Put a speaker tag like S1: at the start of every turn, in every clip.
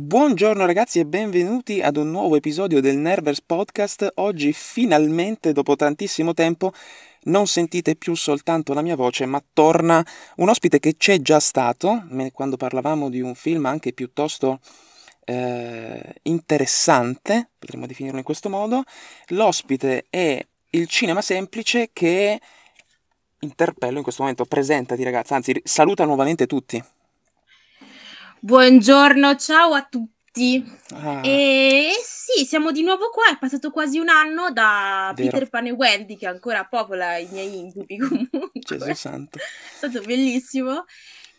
S1: Buongiorno ragazzi e benvenuti ad un nuovo episodio del Nervers Podcast. Oggi finalmente, dopo tantissimo tempo, non sentite più soltanto la mia voce, ma torna un ospite che c'è già stato, quando parlavamo di un film anche piuttosto eh, interessante, potremmo definirlo in questo modo. L'ospite è il cinema semplice che interpello in questo momento. Presentati ragazzi, anzi saluta nuovamente tutti.
S2: Buongiorno, ciao a tutti. Ah. E sì, siamo di nuovo qua. È passato quasi un anno da Vero. Peter Pan e Wendy, che ancora popola i miei incubi comunque.
S1: Gesù santo. È
S2: stato bellissimo.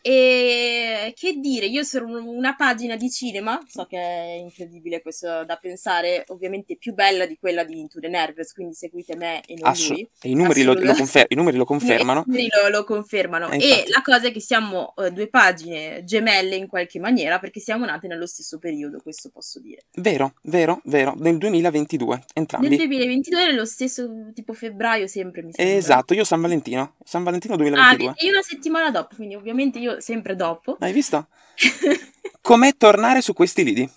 S2: E che dire, io sono una pagina di cinema, so che è incredibile questo da pensare, ovviamente più bella di quella di Into the Nervous, quindi seguite me e non Assu- lui.
S1: I numeri, lo, lo, confer- i numeri lo confermano.
S2: I numeri lo, lo confermano. Eh, e la cosa è che siamo uh, due pagine gemelle in qualche maniera, perché siamo nate nello stesso periodo, questo posso dire.
S1: Vero, vero, vero, nel 2022, entrambi.
S2: Nel 2022, nello stesso tipo febbraio sempre, mi sembra.
S1: Esatto, io San Valentino, San Valentino 2022.
S2: Ah, e una settimana dopo, quindi ovviamente io sempre dopo.
S1: Hai visto? Com'è tornare su questi lidi?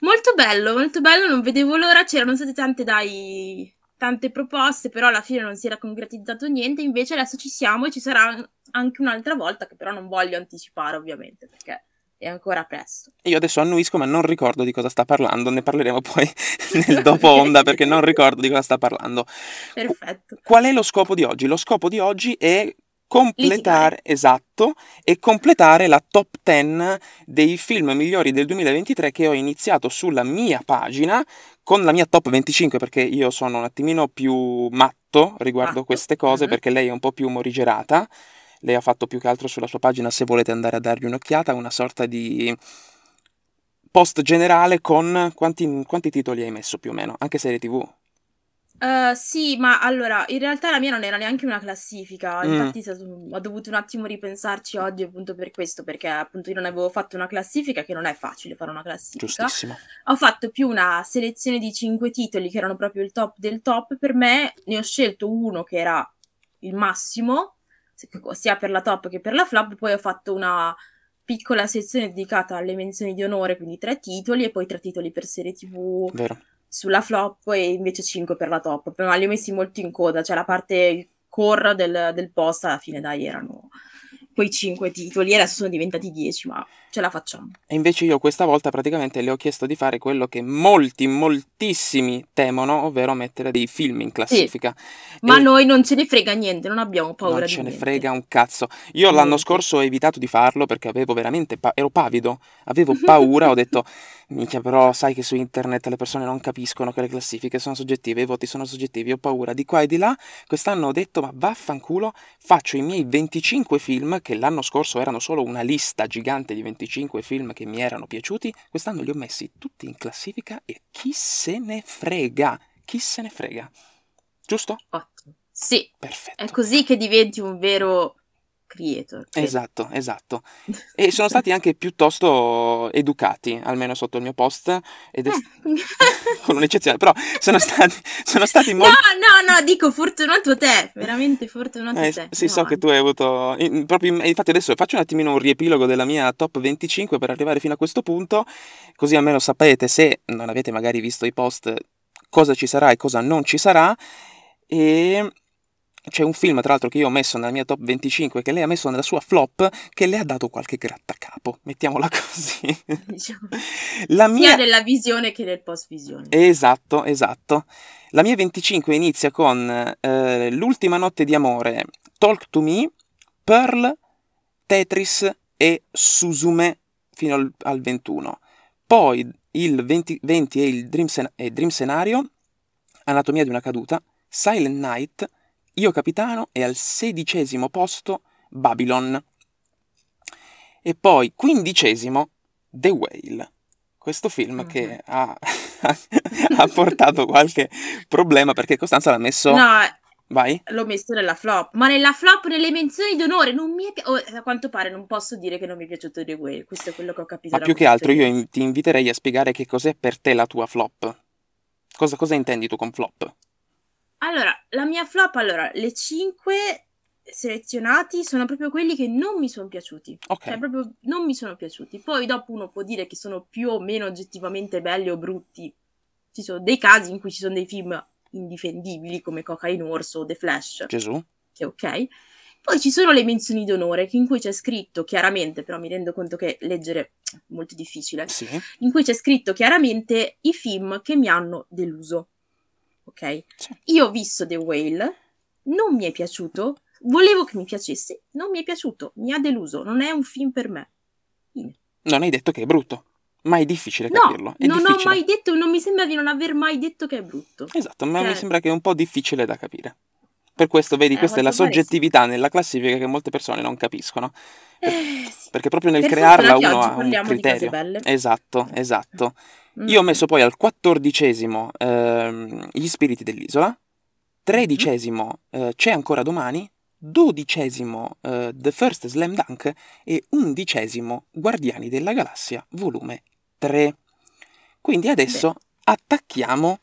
S2: Molto bello, molto bello, non vedevo l'ora, c'erano state tante dai tante proposte, però alla fine non si era concretizzato niente, invece adesso ci siamo e ci sarà anche un'altra volta che però non voglio anticipare ovviamente perché è ancora presto.
S1: Io adesso annuisco ma non ricordo di cosa sta parlando, ne parleremo poi nel dopo onda perché non ricordo di cosa sta parlando.
S2: Perfetto.
S1: Qual è lo scopo di oggi? Lo scopo di oggi è completare, esatto, e completare la top 10 dei film migliori del 2023 che ho iniziato sulla mia pagina con la mia top 25 perché io sono un attimino più matto riguardo matto. queste cose uh-huh. perché lei è un po' più morigerata. Lei ha fatto più che altro sulla sua pagina, se volete andare a dargli un'occhiata, una sorta di post generale con quanti, quanti titoli hai messo più o meno, anche serie tv.
S2: Uh, sì, ma allora, in realtà la mia non era neanche una classifica, mm. infatti mm. ho dovuto un attimo ripensarci oggi appunto per questo, perché appunto io non avevo fatto una classifica, che non è facile fare una classifica.
S1: Giustissimo.
S2: Ho fatto più una selezione di cinque titoli che erano proprio il top del top, per me ne ho scelto uno che era il massimo, sia per la top che per la flop, poi ho fatto una piccola sezione dedicata alle menzioni di onore, quindi tre titoli e poi tre titoli per serie tv.
S1: Vero
S2: sulla flop e invece 5 per la top. Ma li ho messi molto in coda, cioè la parte core del, del post alla fine dai erano quei 5 titoli, adesso sono diventati 10, ma ce la facciamo.
S1: E invece io questa volta praticamente le ho chiesto di fare quello che molti, moltissimi temono, ovvero mettere dei film in classifica.
S2: Sì. Ma noi non ce ne frega niente, non abbiamo paura
S1: non
S2: di
S1: ce
S2: niente.
S1: ne frega un cazzo. Io l'anno scorso ho evitato di farlo perché avevo veramente, pa- ero pavido, avevo paura, ho detto minchia però sai che su internet le persone non capiscono che le classifiche sono soggettive, i voti sono soggettivi, ho paura di qua e di là. Quest'anno ho detto ma vaffanculo, faccio i miei 25 film che l'anno scorso erano solo una lista gigante di 25 film che mi erano piaciuti, quest'anno li ho messi tutti in classifica e chi se ne frega, chi se ne frega. Giusto?
S2: Ottimo. Sì.
S1: Perfetto.
S2: È così che diventi un vero creator.
S1: Credo. Esatto, esatto. E sono stati anche piuttosto educati, almeno sotto il mio post, ed è con un'eccezione, però sono stati, sono stati molto...
S2: No, no, no, dico fortunato te, veramente fortunato
S1: eh,
S2: te.
S1: Sì, no. so che tu hai avuto... Proprio, infatti adesso faccio un attimino un riepilogo della mia top 25 per arrivare fino a questo punto, così almeno sapete se non avete magari visto i post cosa ci sarà e cosa non ci sarà. E c'è un film, tra l'altro, che io ho messo nella mia top 25, che lei ha messo nella sua flop, che le ha dato qualche grattacapo, mettiamola così.
S2: Diciamo. La mia... Sia nella visione che nel post-visione.
S1: Esatto, esatto. La mia 25 inizia con eh, L'ultima notte di amore, Talk to Me, Pearl, Tetris e Suzume fino al, al 21. Poi il 20, 20 è il Dream, Sen- è Dream Scenario, Anatomia di una caduta, Silent Night, io Capitano e al sedicesimo posto Babylon. E poi quindicesimo The Whale. Questo film mm-hmm. che ha, ha, portato qualche problema perché Costanza l'ha messo...
S2: No,
S1: Vai.
S2: L'ho messo nella flop, ma nella flop, nelle menzioni d'onore, non mi è piaciuto. Oh, a quanto pare non posso dire che non mi è piaciuto The Whale, questo è quello che ho capito.
S1: Ma più che altro io in- ti inviterei a spiegare che cos'è per te la tua flop. Cosa, cosa intendi tu con flop?
S2: Allora, la mia flop, allora, le 5 selezionati sono proprio quelli che non mi sono piaciuti.
S1: Ok.
S2: Cioè, proprio non mi sono piaciuti. Poi dopo uno può dire che sono più o meno oggettivamente belli o brutti. Ci sono dei casi in cui ci sono dei film indifendibili come Cocaine Orso o The Flash,
S1: Gesù?
S2: che ok. Poi ci sono le menzioni d'onore in cui c'è scritto chiaramente, però mi rendo conto che leggere è molto difficile,
S1: Sì.
S2: in cui c'è scritto chiaramente i film che mi hanno deluso. Ok?
S1: Sì.
S2: Io ho visto The Whale, non mi è piaciuto, volevo che mi piacesse, non mi è piaciuto, mi ha deluso, non è un film per me. Fine.
S1: Non hai detto che è brutto, ma è difficile
S2: No,
S1: capirlo. È
S2: non ho
S1: difficile.
S2: mai detto, non mi sembra di non aver mai detto che è brutto.
S1: Esatto, ma
S2: Cioè-
S1: mi sembra che è un po' difficile da capire. Per questo, vedi,
S2: Eh,
S1: questa è la
S2: pare sì.
S1: soggettività nella classifica che molte persone non capiscono.
S2: Eh, sì.
S1: Perché proprio nel
S2: Per
S1: crearla uno ha un criterio. Esatto, esatto.
S2: Mm.
S1: Io ho messo poi al quattordicesimo ehm, Gli spiriti dell'isola, tredicesimo eh, C'è ancora domani, dodicesimo eh, The First Slam Dunk e undicesimo Guardiani della Galassia, volume 3. Quindi adesso attacchiamo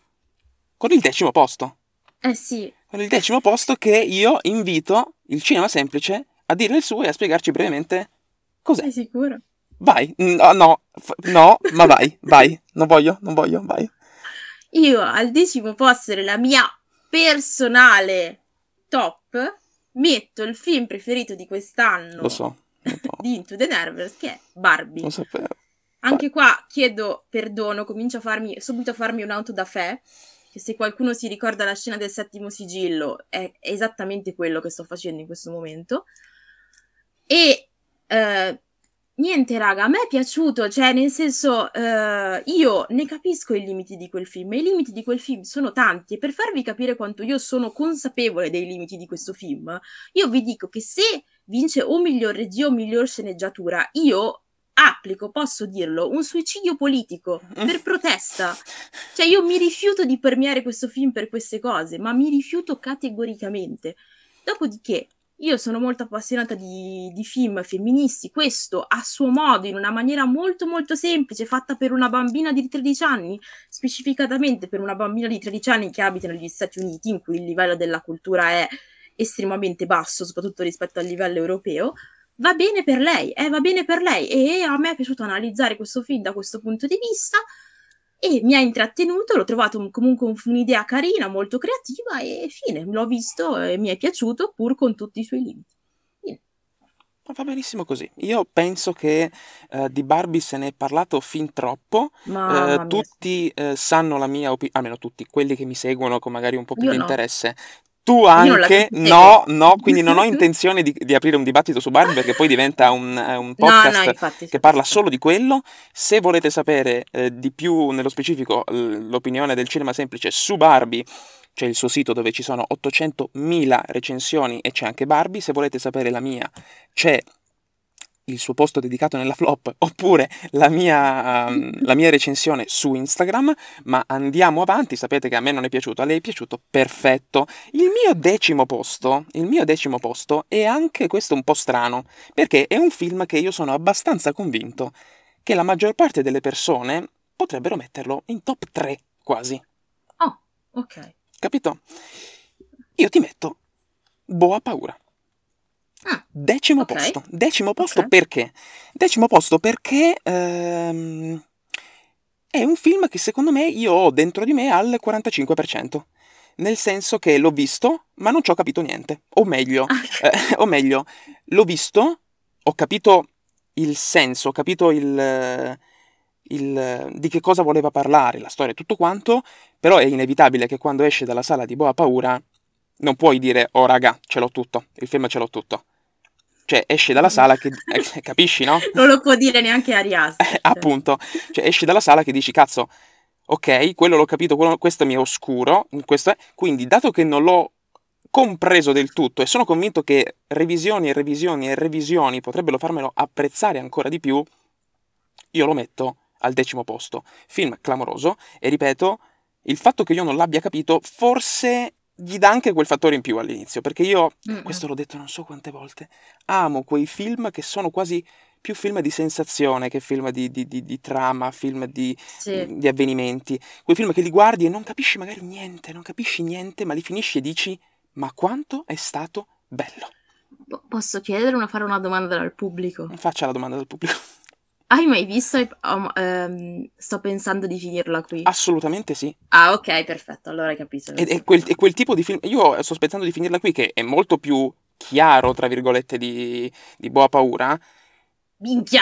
S1: con il decimo posto.
S2: Eh sì,
S1: Con il decimo posto che io invito il cinema semplice a dire il suo e a spiegarci brevemente cos'è.
S2: sei sicuro?
S1: Vai, no, no, f- no, ma vai, vai, non voglio, non voglio, vai.
S2: Io al decimo posto della mia personale top metto il film preferito di quest'anno
S1: Lo so, lo so,
S2: di Into the Nervous che è Barbie.
S1: lo sapevo.
S2: Anche qua chiedo perdono, comincio a farmi subito a farmi un'auto da fè. Che se qualcuno si ricorda la scena del settimo sigillo, è esattamente quello che sto facendo in questo momento. E eh, niente, raga, a me è piaciuto, cioè, nel senso, eh, io ne capisco i limiti di quel film. E i limiti di quel film sono tanti. E per farvi capire quanto io sono consapevole dei limiti di questo film, io vi dico che se vince o miglior regia o miglior sceneggiatura, io applico, posso dirlo, un suicidio politico per protesta. Cioè io mi rifiuto di permeare questo film per queste cose, ma mi rifiuto categoricamente. Dopodiché, io sono molto appassionata di, di film femministi, questo a suo modo, in una maniera molto molto semplice, fatta per una bambina di 13 anni, specificatamente per una bambina di 13 anni che abita negli Stati Uniti, in cui il livello della cultura è estremamente basso, soprattutto rispetto al livello europeo, va bene per lei, eh, va bene per lei. E a me è piaciuto analizzare questo film da questo punto di vista e mi ha intrattenuto, l'ho trovato un- comunque un- un'idea carina, molto creativa e fine, l'ho visto e mi è piaciuto pur con tutti i suoi limiti.
S1: Ma va benissimo così. Io penso che eh, di Barbie se ne è parlato fin troppo.
S2: Mia,
S1: tutti eh, sanno la mia opinione, almeno tutti, quelli che mi seguono con magari un po' più
S2: Io
S1: di
S2: no.
S1: interesse. Tu anche? No, no, quindi non ho intenzione di, di aprire un dibattito su Barbie perché poi diventa un, eh, un
S2: No,
S1: podcast
S2: no, infatti.
S1: che parla solo di quello. Se volete sapere eh, di più nello specifico l'opinione del cinema semplice su Barbie, c'è il suo sito dove ci sono 800.000 recensioni e c'è anche Barbie. Se volete sapere la mia, c'è il suo posto dedicato nella flop oppure la mia, ehm, la mia recensione su Instagram. Ma andiamo avanti. Sapete che a me non è piaciuto, a lei è piaciuto, perfetto. Il mio decimo posto, il mio decimo posto è anche questo un po' strano perché è un film che io sono abbastanza convinto che la maggior parte delle persone potrebbero metterlo in top 3 quasi,
S2: Oh, ok.
S1: capito? Io ti metto Boa Paura.
S2: Ah,
S1: Decimo
S2: ok.
S1: posto. Decimo posto
S2: Ok.
S1: perché? Decimo posto perché ehm, è un film che secondo me io ho dentro di me al 45%. Nel senso che l'ho visto, ma non ci ho capito niente. O meglio,
S2: Ah,
S1: eh, o meglio, l'ho visto, ho capito il senso, ho capito il, il, di che cosa voleva parlare, la storia e tutto quanto, però è inevitabile che quando esce dalla sala di Boa Paura non puoi dire, oh raga, ce l'ho tutto, il film ce l'ho tutto. Cioè, esce dalla sala che... eh, capisci, no?
S2: non lo può dire neanche Arias.
S1: Eh, appunto, cioè esci dalla sala che dici, cazzo, ok, quello l'ho capito, quello- questo mi è oscuro, questo è... Quindi, dato che non l'ho compreso del tutto e sono convinto che revisioni e revisioni e revisioni potrebbero farmelo apprezzare ancora di più, io lo metto al decimo posto. Film clamoroso e ripeto, il fatto che io non l'abbia capito forse gli dà anche quel fattore in più all'inizio, perché io,
S2: Mm-mm.
S1: questo l'ho detto non so quante volte, amo quei film che sono quasi più film di sensazione che film di, di- di- di trama, film di,
S2: Sì.
S1: di avvenimenti. Quei film che li guardi e non capisci magari niente, non capisci niente, ma li finisci e dici, ma quanto è stato bello.
S2: Posso chiedere una, fare una domanda dal pubblico?
S1: Faccia la domanda dal pubblico.
S2: Hai mai visto? Um, um, sto pensando di finirla qui.
S1: Assolutamente sì.
S2: Ah, ok, perfetto. Allora hai capito.
S1: Ed è quel, è quel tipo di film. Io sto aspettando di finirla qui, che è molto più chiaro, tra virgolette, di, di Boa Paura.
S2: Minchia,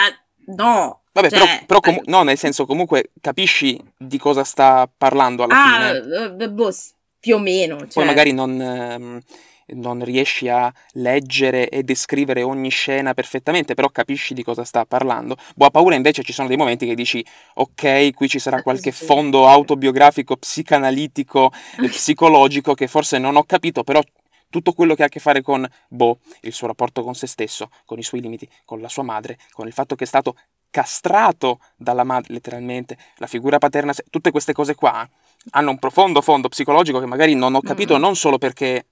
S2: no.
S1: Vabbè,
S2: cioè,
S1: però, però comu- no, nel senso, comunque capisci di cosa sta parlando alla
S2: ah,
S1: fine.
S2: Uh, boh, più o meno. Cioè...
S1: Poi magari non. Um, non riesci a leggere e descrivere ogni scena perfettamente, però capisci di cosa sta parlando. Boa paura invece ci sono dei momenti che dici ok, qui ci sarà qualche fondo autobiografico, psicanalitico, psicologico che forse non ho capito, però tutto quello che ha a che fare con Bo, il suo rapporto con se stesso, con i suoi limiti, con la sua madre, con il fatto che è stato castrato dalla madre, letteralmente, la figura paterna, tutte queste cose qua hanno un profondo fondo psicologico che magari non ho capito mm. non solo perché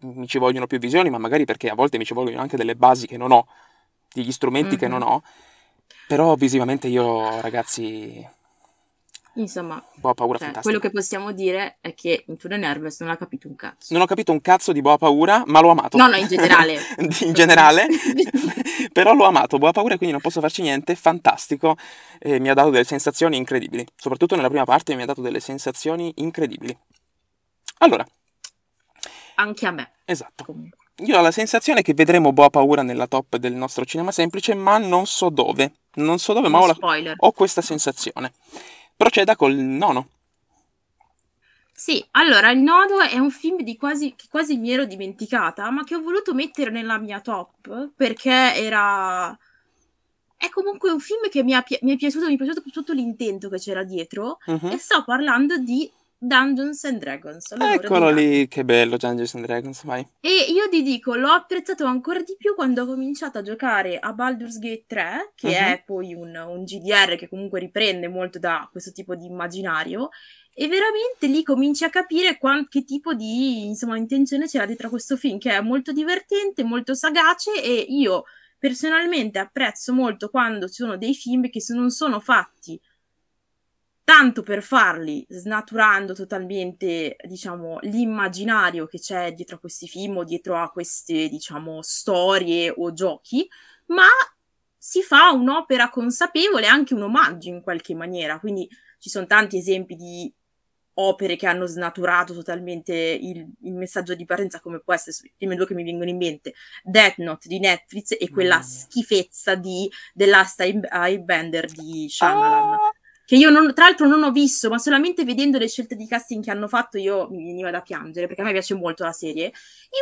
S1: mi ci vogliono più visioni, ma magari perché a volte mi ci vogliono anche delle basi che non ho, degli strumenti mm-hmm. che non ho. Però visivamente io, ragazzi.
S2: Insomma,
S1: Boa Paura
S2: cioè,
S1: fantastica.
S2: quello che possiamo dire è che Into the Nervous non ha capito un cazzo.
S1: Non ho capito un cazzo di Boa Paura, ma l'ho amato.
S2: No, no, in generale.
S1: in generale, però l'ho amato. Boa Paura, quindi non posso farci niente. Fantastico. Eh, mi ha dato delle sensazioni incredibili. Soprattutto nella prima parte mi ha dato delle sensazioni incredibili. Allora,
S2: anche a me.
S1: Esatto. Comunque. Io ho la sensazione che vedremo Boa Paura nella top del nostro cinema semplice, ma non so dove. Non so dove, ma ho, la... ho questa sensazione. Proceda col nono.
S2: Sì, allora il nodo è un film di quasi, che quasi mi ero dimenticata, ma che ho voluto mettere nella mia top perché era. È comunque un film che mi, ha, mi è piaciuto, mi è piaciuto tutto l'intento che c'era dietro. Uh-huh. E sto parlando di Dungeons and Dragons.
S1: Eccolo lì, che bello Dungeons and Dragons, vai.
S2: E io ti dico, l'ho apprezzato ancora di più quando ho cominciato a giocare a Baldur's Gate 3, che uh-huh. è poi un, un, GDR che comunque riprende molto da questo tipo di immaginario, e veramente lì cominci a capire quant- che tipo di insomma, intenzione c'era dietro a questo film, che è molto divertente, molto sagace e io personalmente apprezzo molto quando ci sono dei film che non sono fatti tanto per farli, snaturando totalmente, diciamo, l'immaginario che c'è dietro a questi film o dietro a queste, diciamo, storie o giochi, ma si fa un'opera consapevole, anche un omaggio in qualche maniera. Quindi ci sono tanti esempi di opere che hanno snaturato totalmente il, il messaggio di partenza, come può essere i primi due che mi vengono in mente, Death Note di Netflix e quella mm. schifezza di The Last Airbender di Shyamalan. Ah che io non, tra l'altro non ho visto, ma solamente vedendo le scelte di casting che hanno fatto io mi veniva da piangere, perché a me piace molto la serie.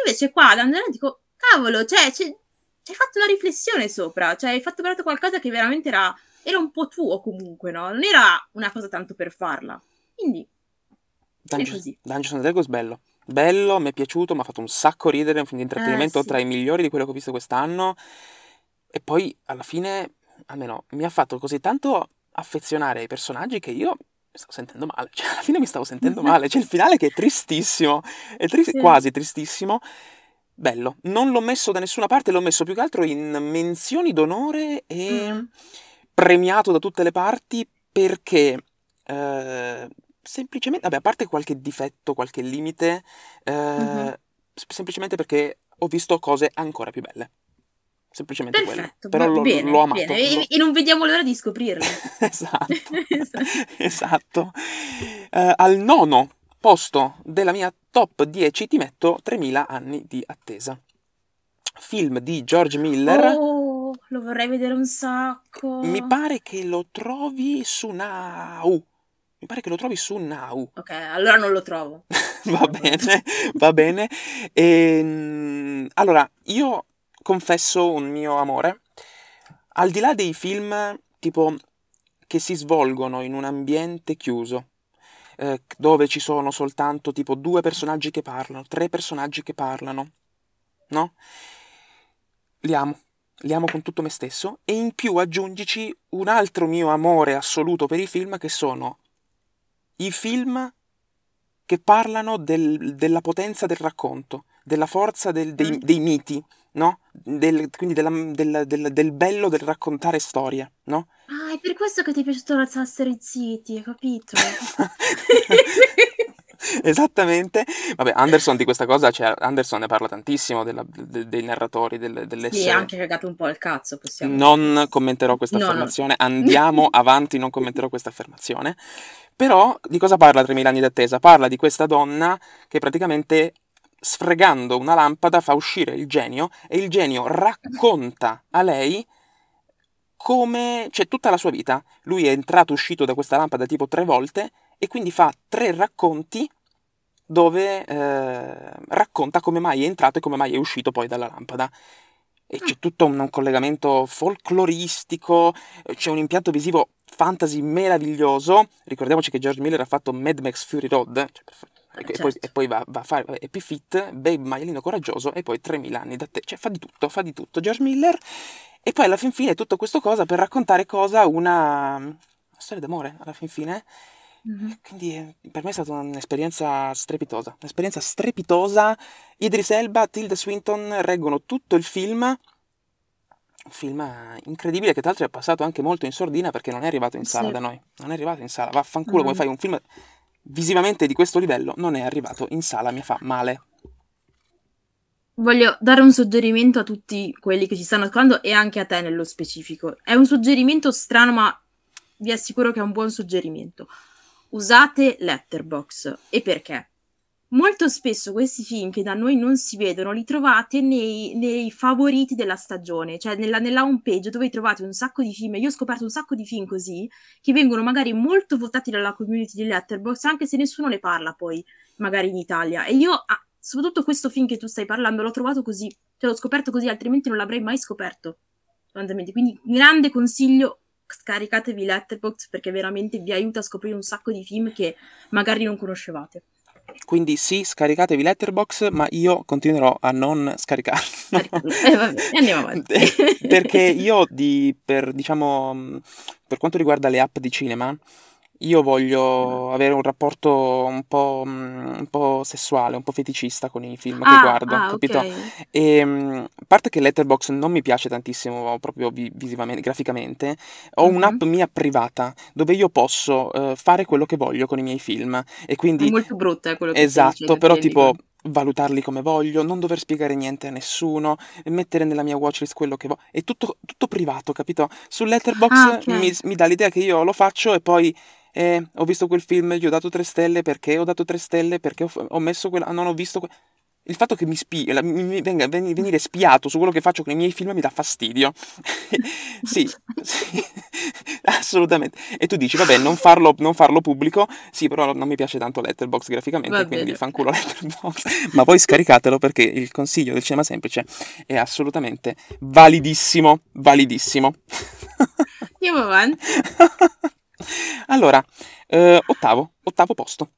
S2: Invece qua ad Andrea dico, cavolo, cioè, cioè, hai fatto una riflessione sopra, cioè hai fatto veramente qualcosa che veramente era, era un po' tuo comunque, no? Non era una cosa tanto per farla. Quindi,
S1: Dungeons, è così. Dungeons and Dragons bello. Bello, mi è piaciuto, mi ha fatto un sacco ridere, è un film di intrattenimento eh, sì. tra i migliori di quello che ho visto quest'anno. E poi, alla fine, almeno, mi ha fatto così tanto affezionare ai personaggi che io mi stavo sentendo male, cioè alla fine mi stavo sentendo male, c'è il finale che è tristissimo, è trist- sì. quasi tristissimo, bello, non l'ho messo da nessuna parte, l'ho messo più che altro in menzioni d'onore e mm. premiato da tutte le parti perché eh, semplicemente, vabbè, a parte qualche difetto, qualche limite, eh, mm-hmm. semplicemente perché ho visto cose ancora più belle semplicemente
S2: Perfetto,
S1: quello. Però
S2: l'ho, bene,
S1: l'ho amato.
S2: Bene. E, e, non vediamo l'ora di scoprirlo.
S1: esatto. esatto. Uh, al nono posto della mia top 10 ti metto 3000 anni di attesa. Film di George Miller.
S2: Oh, lo vorrei vedere un sacco.
S1: Mi pare che lo trovi su Now. Mi pare che lo trovi su Now.
S2: Ok, allora non lo trovo.
S1: va bene, va bene. E, ehm, allora, io confesso un mio amore. Al di là dei film tipo che si svolgono in un ambiente chiuso, eh, dove ci sono soltanto tipo due personaggi che parlano, tre personaggi che parlano, no? Li amo, li amo con tutto me stesso e in più aggiungici un altro mio amore assoluto per i film che sono i film che parlano del, della potenza del racconto, della forza del, dei, mm. dei, miti, no? Del, quindi della, del, del, del, bello del raccontare storie, no?
S2: Ah, è per questo che ti è piaciuto la Sassari City, hai capito?
S1: Esattamente. Vabbè, Anderson di questa cosa, cioè, Anderson ne parla tantissimo della, de, dei narratori, del, dell'essere...
S2: Sì, ha anche cagato un po' il cazzo, possiamo
S1: Non commenterò questa
S2: no,
S1: affermazione, no. andiamo avanti, non commenterò questa affermazione. Però di cosa parla 3000 anni d'attesa? Parla di questa donna che praticamente sfregando una lampada fa uscire il genio e il genio racconta a lei come, cioè tutta la sua vita. Lui è entrato e uscito da questa lampada tipo tre volte e quindi fa tre racconti dove eh, racconta come mai è entrato e come mai è uscito poi dalla lampada. E c'è tutto un, un collegamento folcloristico, c'è un impianto visivo fantasy meraviglioso. Ricordiamoci che George Miller ha fatto Mad Max Fury Road, cioè, e, certo. poi, e, poi, va, va a fare Happy Fit, Babe Maialino Coraggioso e poi 3000 anni da te. Cioè fa di tutto, fa di tutto. George Miller. E poi alla fin fine tutto questo cosa per raccontare cosa? Una, una storia d'amore, alla fin fine. Mm-hmm. Quindi eh, per me è stata un'esperienza strepitosa. Un'esperienza strepitosa. Idris Elba, Tilda Swinton reggono tutto il film. Un film incredibile che tra l'altro è passato anche molto in sordina perché non è arrivato in sala sì. da noi. Non è arrivato in sala. Vaffanculo mm-hmm. come fai un film visivamente di questo livello. Non è arrivato in sala, mi fa male.
S2: Voglio dare un suggerimento a tutti quelli che ci stanno ascoltando e anche a te nello specifico. È un suggerimento strano, ma vi assicuro che è un buon suggerimento usate Letterbox. E perché? Molto spesso questi film che da noi non si vedono li trovate nei, nei favoriti della stagione, cioè nella, nella home page dove trovate un sacco di film. Io ho scoperto un sacco di film così che vengono magari molto votati dalla community di Letterbox, anche se nessuno ne parla poi, magari in Italia. E io, ah, soprattutto questo film che tu stai parlando, l'ho trovato così, cioè l'ho scoperto così, altrimenti non l'avrei mai scoperto. Quindi, grande consiglio scaricatevi Letterboxd perché veramente vi aiuta a scoprire un sacco di film che magari non conoscevate.
S1: Quindi sì, scaricatevi Letterbox, ma io continuerò a non scaricarlo.
S2: eh, vabbè, andiamo avanti.
S1: perché io, di, per, diciamo, per quanto riguarda le app di cinema, io voglio avere un rapporto un po', mm, un po', sessuale, un po' feticista con i film ah, che guardo, ah, capito? Okay. E mm, a parte che Letterboxd non mi piace tantissimo proprio visivamente, graficamente, ho mm-hmm. un'app mia privata dove io posso uh, fare quello che voglio con i miei film e quindi...
S2: È molto brutta quello che
S1: Esatto,
S2: dice,
S1: però tipo valutarli come voglio, non dover spiegare niente a nessuno, mettere nella mia watchlist quello che voglio. È tutto, tutto privato, capito? Su Letterboxd ah, okay. mi, mi dà l'idea che io lo faccio e poi eh, ho visto quel film, gli ho dato tre stelle perché ho dato tre stelle perché ho, ho messo quella, non ho visto que- il fatto che mi, spi- la, mi venga, venire spiato su quello che faccio con i miei film mi dà fastidio. sì, sì, assolutamente. E tu dici, vabbè, non farlo, non farlo, pubblico, sì, però non mi piace tanto Letterbox graficamente, quindi fanculo Letterbox. Ma poi scaricatelo perché il consiglio del cinema semplice è assolutamente validissimo, validissimo.
S2: Andiamo avanti.
S1: Allora, eh, ottavo, ottavo posto.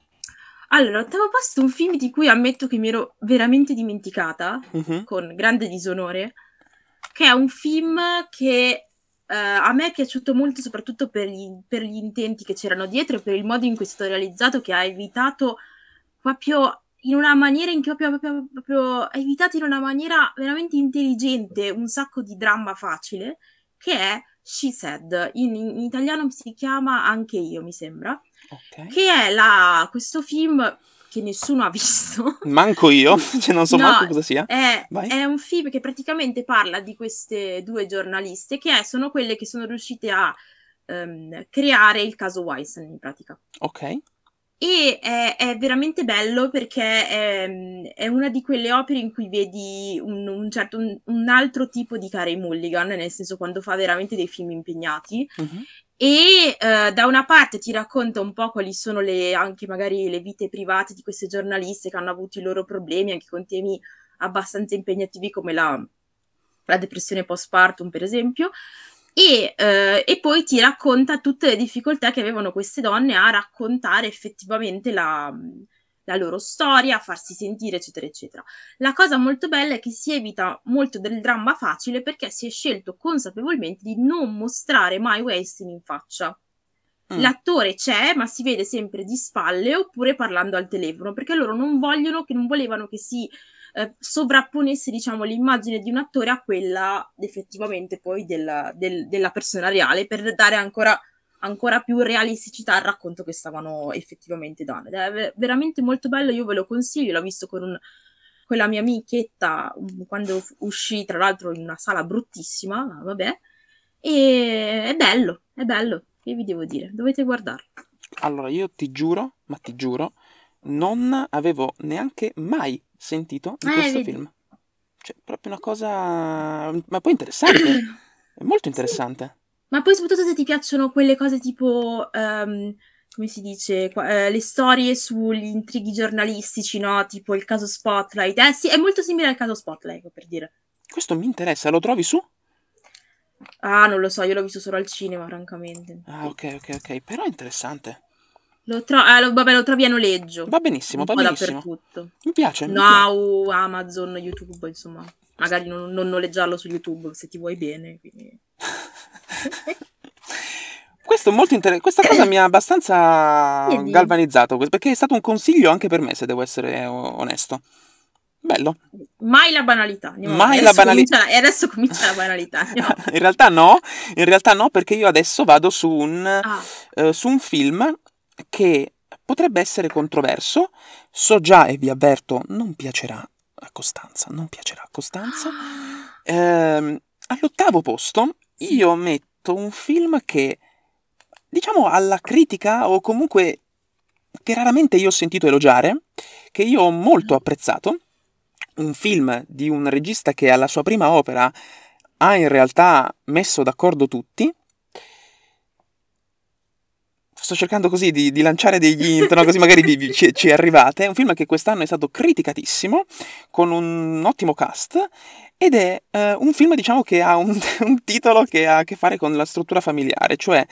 S2: Allora, ottavo posto è un film di cui ammetto che mi ero veramente dimenticata, uh-huh. con grande disonore, che è un film che eh, a me è piaciuto molto soprattutto per gli, per gli, intenti che c'erano dietro e per il modo in cui è stato realizzato, che ha evitato proprio in una maniera in cui proprio, proprio, proprio ha evitato in una maniera veramente intelligente un sacco di dramma facile, che è She Said, in, in italiano si chiama Anche io, mi sembra, okay. che è la, questo film che nessuno ha visto.
S1: Manco io, cioè non so no, manco cosa sia.
S2: È, è, un film che praticamente parla di queste due giornaliste che è, sono quelle che sono riuscite a um, creare il caso Weinstein in pratica.
S1: Ok.
S2: E è, è veramente bello perché è, è, una di quelle opere in cui vedi un, un certo, un, un, altro tipo di Carey Mulligan, nel senso quando fa veramente dei film impegnati. Uh-huh. E uh, da una parte ti racconta un po' quali sono le, anche magari le vite private di queste giornaliste che hanno avuto i loro problemi, anche con temi abbastanza impegnativi come la, la depressione postpartum, per esempio. E, eh, e, poi ti racconta tutte le difficoltà che avevano queste donne a raccontare effettivamente la, la, loro storia, a farsi sentire, eccetera, eccetera. La cosa molto bella è che si evita molto del dramma facile perché si è scelto consapevolmente di non mostrare mai Weinstein in faccia. Mm. L'attore c'è, ma si vede sempre di spalle oppure parlando al telefono perché loro non vogliono, che non volevano che si eh, sovrapponesse diciamo l'immagine di un attore a quella effettivamente poi della, del, della persona reale per dare ancora ancora più realisticità al racconto che stavano effettivamente dando. Ed è veramente molto bello, io ve lo consiglio, l'ho visto con un, quella mia amichetta mm, quando uscì, tra l'altro in una sala bruttissima, ma vabbè, e è bello, è bello, che vi devo dire, dovete guardarlo.
S1: Allora, io ti giuro, ma ti giuro, non avevo neanche mai sentito di
S2: Eh,
S1: questo
S2: vedi.
S1: film. Cioè, proprio una cosa... Ma poi interessante, è molto interessante.
S2: Ma poi soprattutto se ti piacciono quelle cose tipo, ehm, come si dice, eh, le storie sugli intrighi giornalistici, no? Tipo il caso Spotlight. Eh sì, è molto simile al caso Spotlight, per dire.
S1: Questo mi interessa, lo trovi su?
S2: Ah, non lo so, io l'ho visto solo al cinema, francamente.
S1: Ah, ok, ok, ok, però è interessante.
S2: Lo tro- ah, lo- vabbè, lo trovi a noleggio.
S1: Va benissimo, va benissimo. Mi piace, mi piace.
S2: Amazon, YouTube, insomma. Magari non, non noleggiarlo su YouTube se ti vuoi bene.
S1: Questo è molto inter- questa cosa mi ha abbastanza galvanizzato, perché è stato un consiglio anche per me, se devo essere onesto. Bello.
S2: Mai la banalità. andiamo
S1: Mai la banalità.
S2: E adesso comincia la banalità.
S1: In realtà no, in realtà no, perché io adesso vado su un,
S2: Ah,
S1: eh, su un film che potrebbe essere controverso, so già e vi avverto, non piacerà a Costanza, non piacerà a Costanza. Ehm, all'ottavo posto io metto un film che, diciamo, alla critica o comunque che raramente io ho sentito elogiare, che io ho molto apprezzato, un film di un regista che alla sua prima opera ha in realtà messo d'accordo tutti. Sto cercando così di, di lanciare degli int, no? così magari vi- vi- ci, ci arrivate. È un film che quest'anno è stato criticatissimo, con un ottimo cast, ed è eh, un film, diciamo, che ha un, un titolo che ha a che fare con la struttura familiare, cioè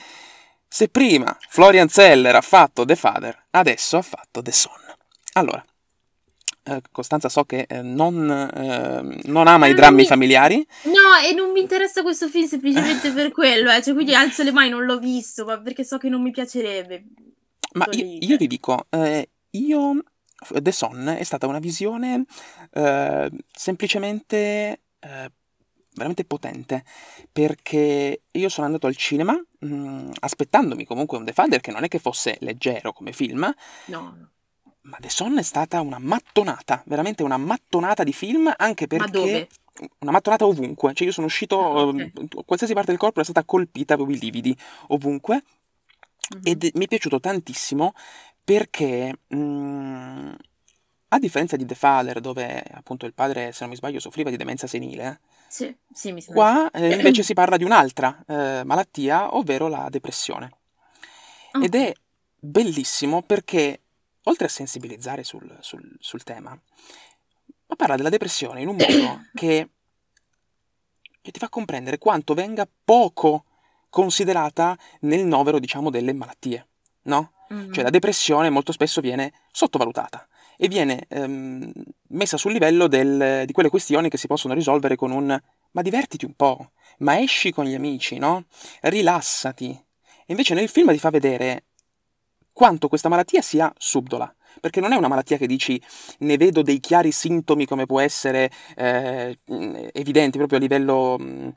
S1: se prima Florian Zeller ha fatto The Father, adesso ha fatto The Son. Allora, Costanza so che eh, non, eh, non ama i
S2: Eh,
S1: drammi
S2: non mi-
S1: familiari,
S2: No, e non mi interessa questo film semplicemente per quello, eh. Cioè, quindi alzo le mani, non l'ho visto, ma perché so che non mi piacerebbe.
S1: Ma io, io
S2: cioè.
S1: vi dico, eh, io The Son è stata una visione eh, semplicemente eh, veramente potente perché io sono andato al cinema mh, aspettandomi comunque un The Father che non è che fosse leggero come film,
S2: no.
S1: Ma The Son è stata una mattonata, veramente una mattonata di film anche
S2: Ma
S1: perché
S2: dove?
S1: una mattonata ovunque, cioè io sono uscito,
S2: Ah, ok.
S1: eh, qualsiasi parte del corpo è stata colpita, avevo i lividi ovunque
S2: Mhm.
S1: ed mi è piaciuto tantissimo perché, mm, a differenza di The Father, dove appunto il padre, se non mi sbaglio, soffriva di demenza senile,
S2: Sì, sì, mi sembra.
S1: qua eh, invece si parla di un'altra eh, malattia, ovvero la depressione.
S2: Ah,
S1: Ed è bellissimo perché, oltre a sensibilizzare sul, sul- sul tema, ma parla della depressione in un modo che, che ti fa comprendere quanto venga poco considerata nel novero, diciamo, delle malattie, no?
S2: Mhm.
S1: Cioè la depressione molto spesso viene sottovalutata e viene ehm, messa sul livello del- di quelle questioni che si possono risolvere con un ma divertiti un po', ma esci con gli amici, no? Rilassati. E invece nel film ti fa vedere quanto questa malattia sia subdola. Perché non è una malattia che dici ne vedo dei chiari sintomi come può essere eh, mh, evidenti proprio a livello mh,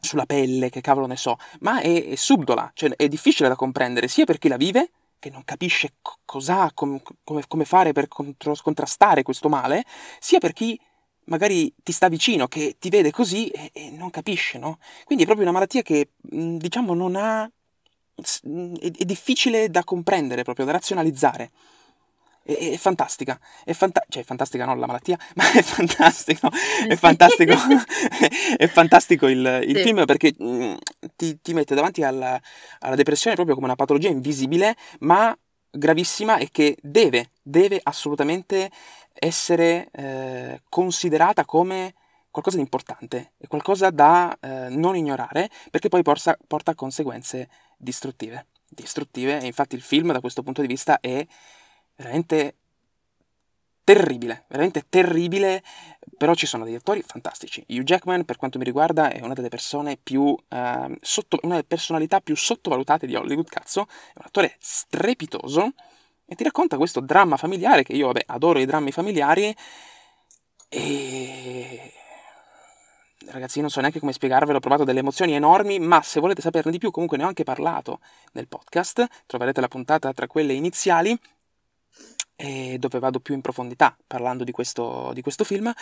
S1: sulla pelle, che cavolo ne so, ma è, è subdola, cioè è difficile da comprendere sia per chi la vive, che non capisce co- cos'ha, com- come, come fare per contro- contrastare questo male, sia per chi magari ti sta vicino, che ti vede così e, e non capisce, no? Quindi è proprio una malattia che, mh, diciamo, non ha... è, è difficile da comprendere, proprio da razionalizzare. È, è fantastica, è, fanta- cioè è fantastica non la malattia, ma è fantastico, è fantastico, è fantastico il, il
S2: Sì.
S1: film perché mm, ti, ti mette davanti alla, alla depressione proprio come una patologia invisibile, ma gravissima e che deve, deve assolutamente essere eh, considerata come qualcosa di importante e qualcosa da eh, non ignorare perché poi porta, porta a conseguenze distruttive. Distruttive, e infatti il film da questo punto di vista è veramente terribile, veramente terribile, però ci sono degli attori fantastici. Hugh Jackman, per quanto mi riguarda, è una delle persone più ehm, sotto, una delle personalità più sottovalutate di Hollywood, cazzo, è un attore strepitoso e ti racconta questo dramma familiare che io, vabbè, adoro i drammi familiari e ragazzi, io non so neanche come spiegarvelo, ho provato delle emozioni enormi, ma se volete saperne di più, comunque ne ho anche parlato nel podcast, troverete la puntata tra quelle iniziali, dove vado più in profondità parlando di questo, di questo film.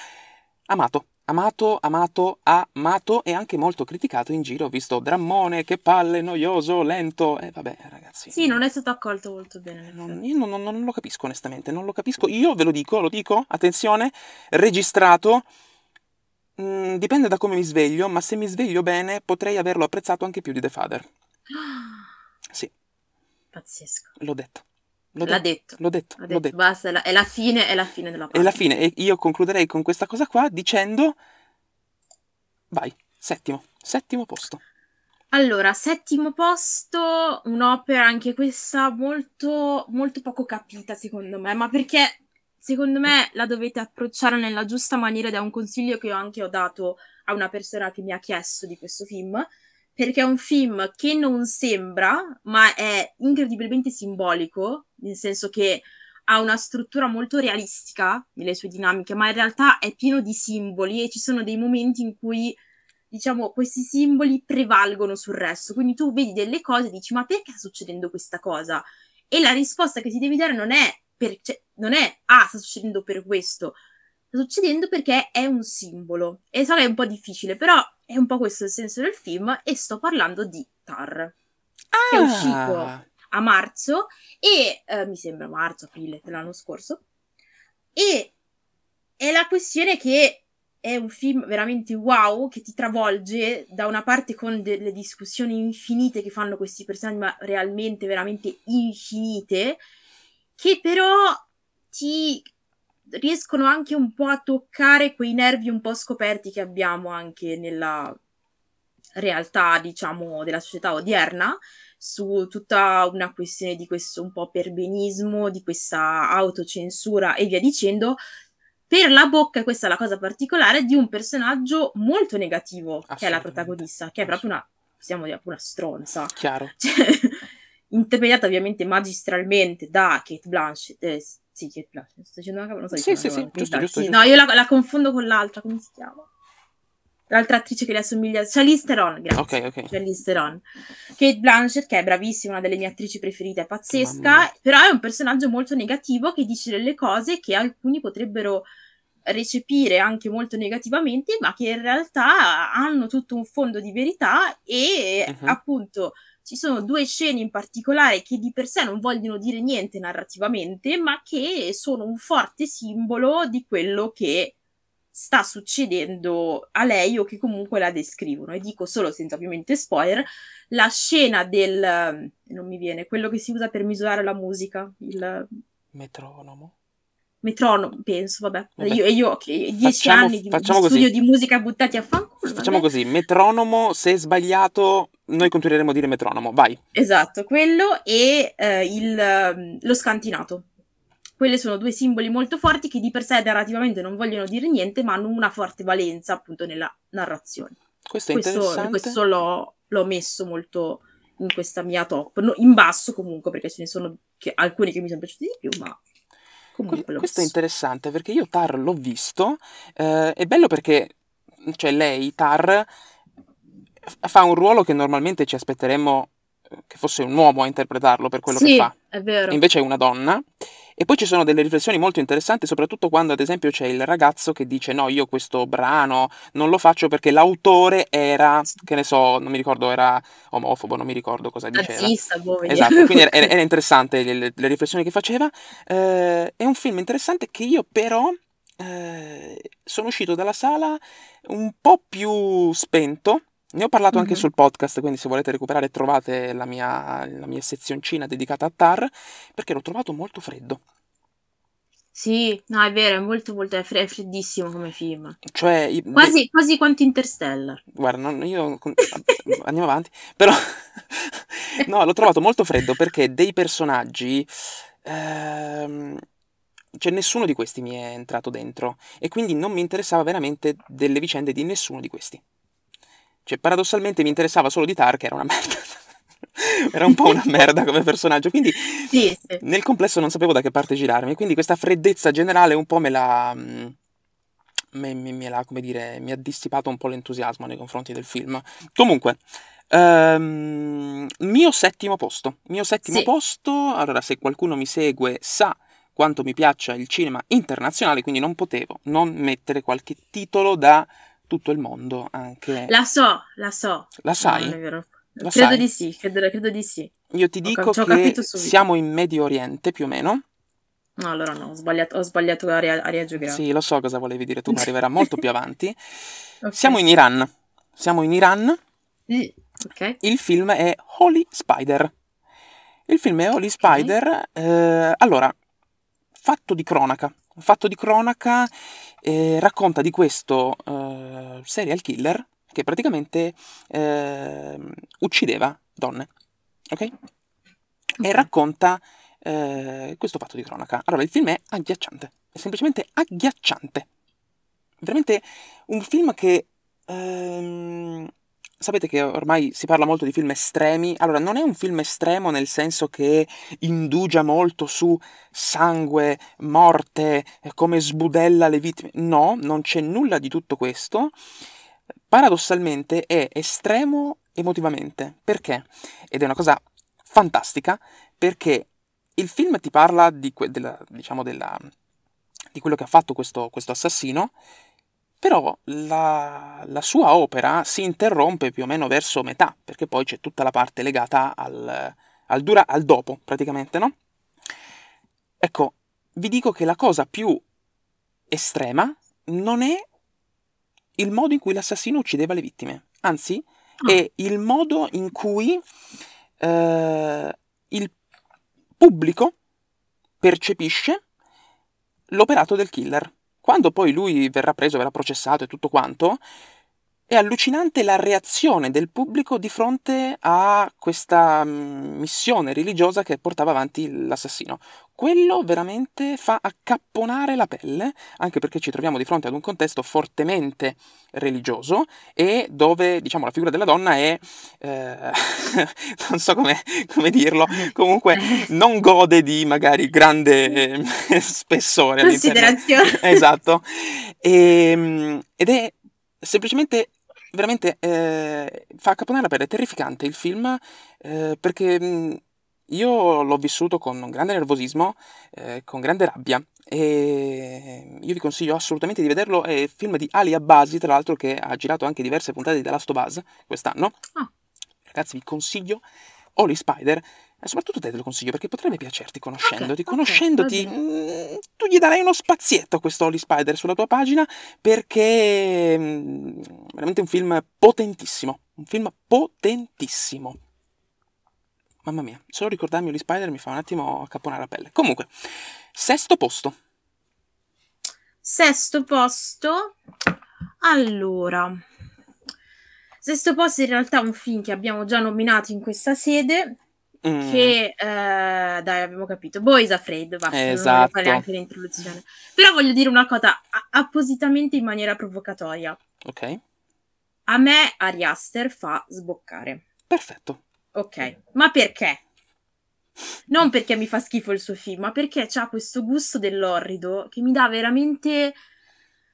S1: Amato, amato, amato, amato e anche molto criticato in giro. Ho visto drammone, che palle, noioso, lento. E eh, vabbè, ragazzi.
S2: Sì, non è stato accolto molto bene.
S1: Non, io non, non, non, lo capisco, onestamente. Non lo capisco. Io ve lo dico, lo dico, attenzione, registrato. Mm, dipende da come mi sveglio, ma se mi sveglio bene potrei averlo apprezzato anche più di The Father. Sì.
S2: Pazzesco.
S1: L'ho detto.
S2: L'ho L'ha detto.
S1: L'ho detto.
S2: L'ho
S1: detto.
S2: detto. Basta, è la, è la fine, è la fine della
S1: parte. È la fine. E io concluderei con questa cosa qua dicendo... Vai, settimo. Settimo posto.
S2: Allora, settimo posto, un'opera anche questa molto, molto poco capita secondo me, ma perché secondo me la dovete approcciare nella giusta maniera ed è un consiglio che io anche ho dato a una persona che mi ha chiesto di questo film, perché è un film che non sembra, ma è incredibilmente simbolico, nel senso che ha una struttura molto realistica nelle sue dinamiche, ma in realtà è pieno di simboli e ci sono dei momenti in cui, diciamo, questi simboli prevalgono sul resto. Quindi tu vedi delle cose e dici, ma perché sta succedendo questa cosa? E la risposta che ti devi dare non è, per, cioè, non è ah, sta succedendo per questo, sta succedendo perché è un simbolo. E so che è un po' difficile, però è un po' questo il senso del film e sto parlando di Tar, ah. che è ah! uscito a marzo e eh, mi sembra marzo, aprile dell'anno scorso. E è la questione che è un film veramente wow che ti travolge da una parte con delle discussioni infinite che fanno questi personaggi, ma realmente, veramente infinite, che però ti riescono anche un po' a toccare quei nervi un po' scoperti che abbiamo anche nella realtà, diciamo, della società odierna, su tutta una questione di questo un po' perbenismo, di questa autocensura e via dicendo, per la bocca, questa è la cosa particolare, di un personaggio molto negativo, che è la protagonista, che è proprio una, dire, una stronza.
S1: Chiaro.
S2: Cioè, interpretata ovviamente magistralmente da Kate Blanchett, eh, sì, Kate Blanchett, sto dicendo una non so
S1: Sì, sì, sì, giusto, giusto,
S2: sì, No, io la, la, confondo con l'altra, come si chiama? L'altra attrice che le assomiglia, Charlize Theron, grazie.
S1: Ok, ok.
S2: Charlize Theron. Kate Blanchett, che è bravissima, una delle mie attrici preferite, è pazzesca, però è un personaggio molto negativo che dice delle cose che alcuni potrebbero recepire anche molto negativamente, ma che in realtà hanno tutto un fondo di verità e uh-huh. appunto ci sono due scene in particolare che di per sé non vogliono dire niente narrativamente, ma che sono un forte simbolo di quello che sta succedendo a lei o che comunque la descrivono. E dico solo, senza ovviamente spoiler, la scena del... non mi viene, quello che si usa per misurare la musica, il...
S1: Metronomo?
S2: Metronomo, penso, vabbè. vabbè. Io, io okay, dieci facciamo, anni di, di studio di musica buttati a fanculo.
S1: Facciamo vabbè. così, metronomo, se è sbagliato, noi continueremo a dire metronomo, vai.
S2: Esatto, quello e eh, il, ehm, lo scantinato. Quelli sono due simboli molto forti che di per sé narrativamente non vogliono dire niente, ma hanno una forte valenza appunto nella narrazione.
S1: Questo è questo, interessante.
S2: Questo l'ho, l'ho messo molto in questa mia top. No, in basso comunque, perché ce ne sono che, alcuni che mi sono piaciuti di più, ma
S1: Comunque, questo è interessante perché io Tar l'ho visto, eh, è bello perché, cioè lei, Tar, fa un ruolo che normalmente ci aspetteremmo eh, che fosse un uomo a interpretarlo per quello
S2: sì,
S1: che fa.
S2: è vero.
S1: Invece è una donna e poi ci sono delle riflessioni molto interessanti, soprattutto quando ad esempio c'è il ragazzo che dice no, io questo brano non lo faccio perché l'autore era, che ne so, non mi ricordo, era omofobo, non mi ricordo cosa diceva.
S2: Nazista, boh,
S1: esatto, quindi era, era interessante le, le, riflessioni che faceva. Eh, è un film interessante che io però eh, sono uscito dalla sala un po' più spento. Ne ho parlato mm-hmm. anche sul podcast, quindi se volete recuperare trovate la mia, la mia sezioncina dedicata a Tar, perché l'ho trovato molto freddo.
S2: Sì, no, è vero, è molto, molto, è, fre- è freddissimo come film.
S1: Cioè,
S2: quasi, de- quasi quanto Interstellar.
S1: Guarda, non, io andiamo avanti, però no, l'ho trovato molto freddo perché dei personaggi ehm, cioè nessuno di questi mi è entrato dentro e quindi non mi interessava veramente delle vicende di nessuno di questi. Cioè, paradossalmente mi interessava solo di Tar, che era una merda. era un po' una merda come personaggio, quindi
S2: sì, sì.
S1: nel complesso non sapevo da che parte girarmi, quindi questa freddezza generale un po' me la, mm, mi, mi, mi, ha, come dire, mi ha dissipato un po' l'entusiasmo nei confronti del film. Comunque, um, mio settimo posto. Mio settimo
S2: Sì.
S1: posto, allora se qualcuno mi segue sa quanto mi piaccia il cinema internazionale, quindi non potevo non mettere qualche titolo da tutto il mondo, anche...
S2: La so, la so.
S1: La
S2: No,
S1: sai?
S2: vero.
S1: La
S2: credo
S1: sai?
S2: di sì, credo, credo di sì.
S1: Io ti dico
S2: ho
S1: che siamo in Medio Oriente più o meno.
S2: No, allora no, ho sbagliato, ho sbagliato area, area geografica.
S1: Sì, lo so cosa volevi dire tu, ma arriverà molto più avanti.
S2: Ok.
S1: Siamo in Iran. Siamo in Iran.
S2: Ok.
S1: Il film è Holy Spider. Il film è Holy Spider. eh, allora, fatto di cronaca. Fatto di cronaca eh, racconta di questo eh, serial killer che praticamente eh, uccideva donne. Ok? E
S2: Ok.
S1: racconta eh, questo fatto di cronaca. Allora, il film è agghiacciante. È semplicemente agghiacciante. Veramente un film che... ehm, sapete che ormai si parla molto di film estremi. Allora, non è un film estremo nel senso che indugia molto su sangue, morte, eh, come sbudella le vittime. No, non c'è nulla di tutto questo. Paradossalmente è estremo emotivamente. Perché? Ed è una cosa fantastica, perché il film ti parla di, que- della- diciamo della- di quello che ha fatto questo, questo assassino, però la, la sua opera si interrompe più o meno verso metà, perché poi c'è tutta la parte legata al, al, dura- al dopo, praticamente, no? Ecco, vi dico che la cosa più estrema non è il modo in cui l'assassino uccideva le vittime, anzi
S2: Ah.
S1: è il modo in cui eh, il pubblico percepisce l'operato del killer. Quando poi lui verrà preso, verrà processato e tutto quanto, è allucinante la reazione del pubblico di fronte a questa mm, missione religiosa che portava avanti l'assassino. Quello veramente fa accapponare la pelle, anche perché ci troviamo di fronte ad un contesto fortemente religioso e dove, diciamo, la figura della donna è, eh, non so come, come dirlo, comunque non gode di magari grande eh, spessore.
S2: Considerazione.
S1: Esatto. Ehm, ed è semplicemente, veramente, eh, fa accapponare la pelle, è terrificante il film, eh, perché mh, io l'ho vissuto con grande nervosismo, eh, con grande rabbia, e io vi consiglio assolutamente di vederlo, è il film di Ali Abbasi, tra l'altro, che ha girato anche diverse puntate di The Last of Us quest'anno.
S2: Ah.
S1: Ragazzi, vi consiglio Holy Spider, e soprattutto te te lo consiglio perché potrebbe piacerti conoscendoti.
S2: ok,
S1: conoscendoti,
S2: va
S1: mm, tu gli darai uno spazietto a questo Holy Spider sulla tua pagina perché mm, veramente un film potentissimo. Un film potentissimo. Mamma mia, solo ricordarmi Holy Spider mi fa un attimo accapponare la pelle. Comunque, sesto posto.
S2: Sesto posto. Allora. Sesto posto in realtà è un film che abbiamo già nominato in questa sede.
S1: Mm,
S2: Che eh, dai, abbiamo capito. Boys Afraid, basta, non
S1: Esatto.
S2: fare neanche l'introduzione. Però voglio dire una cosa a- appositamente in maniera provocatoria.
S1: ok,
S2: A me Ari Aster fa sboccare.
S1: perfetto.
S2: Ok, ma perché? Non perché mi fa schifo il suo film, ma perché ha questo gusto dell'orrido che mi dà veramente.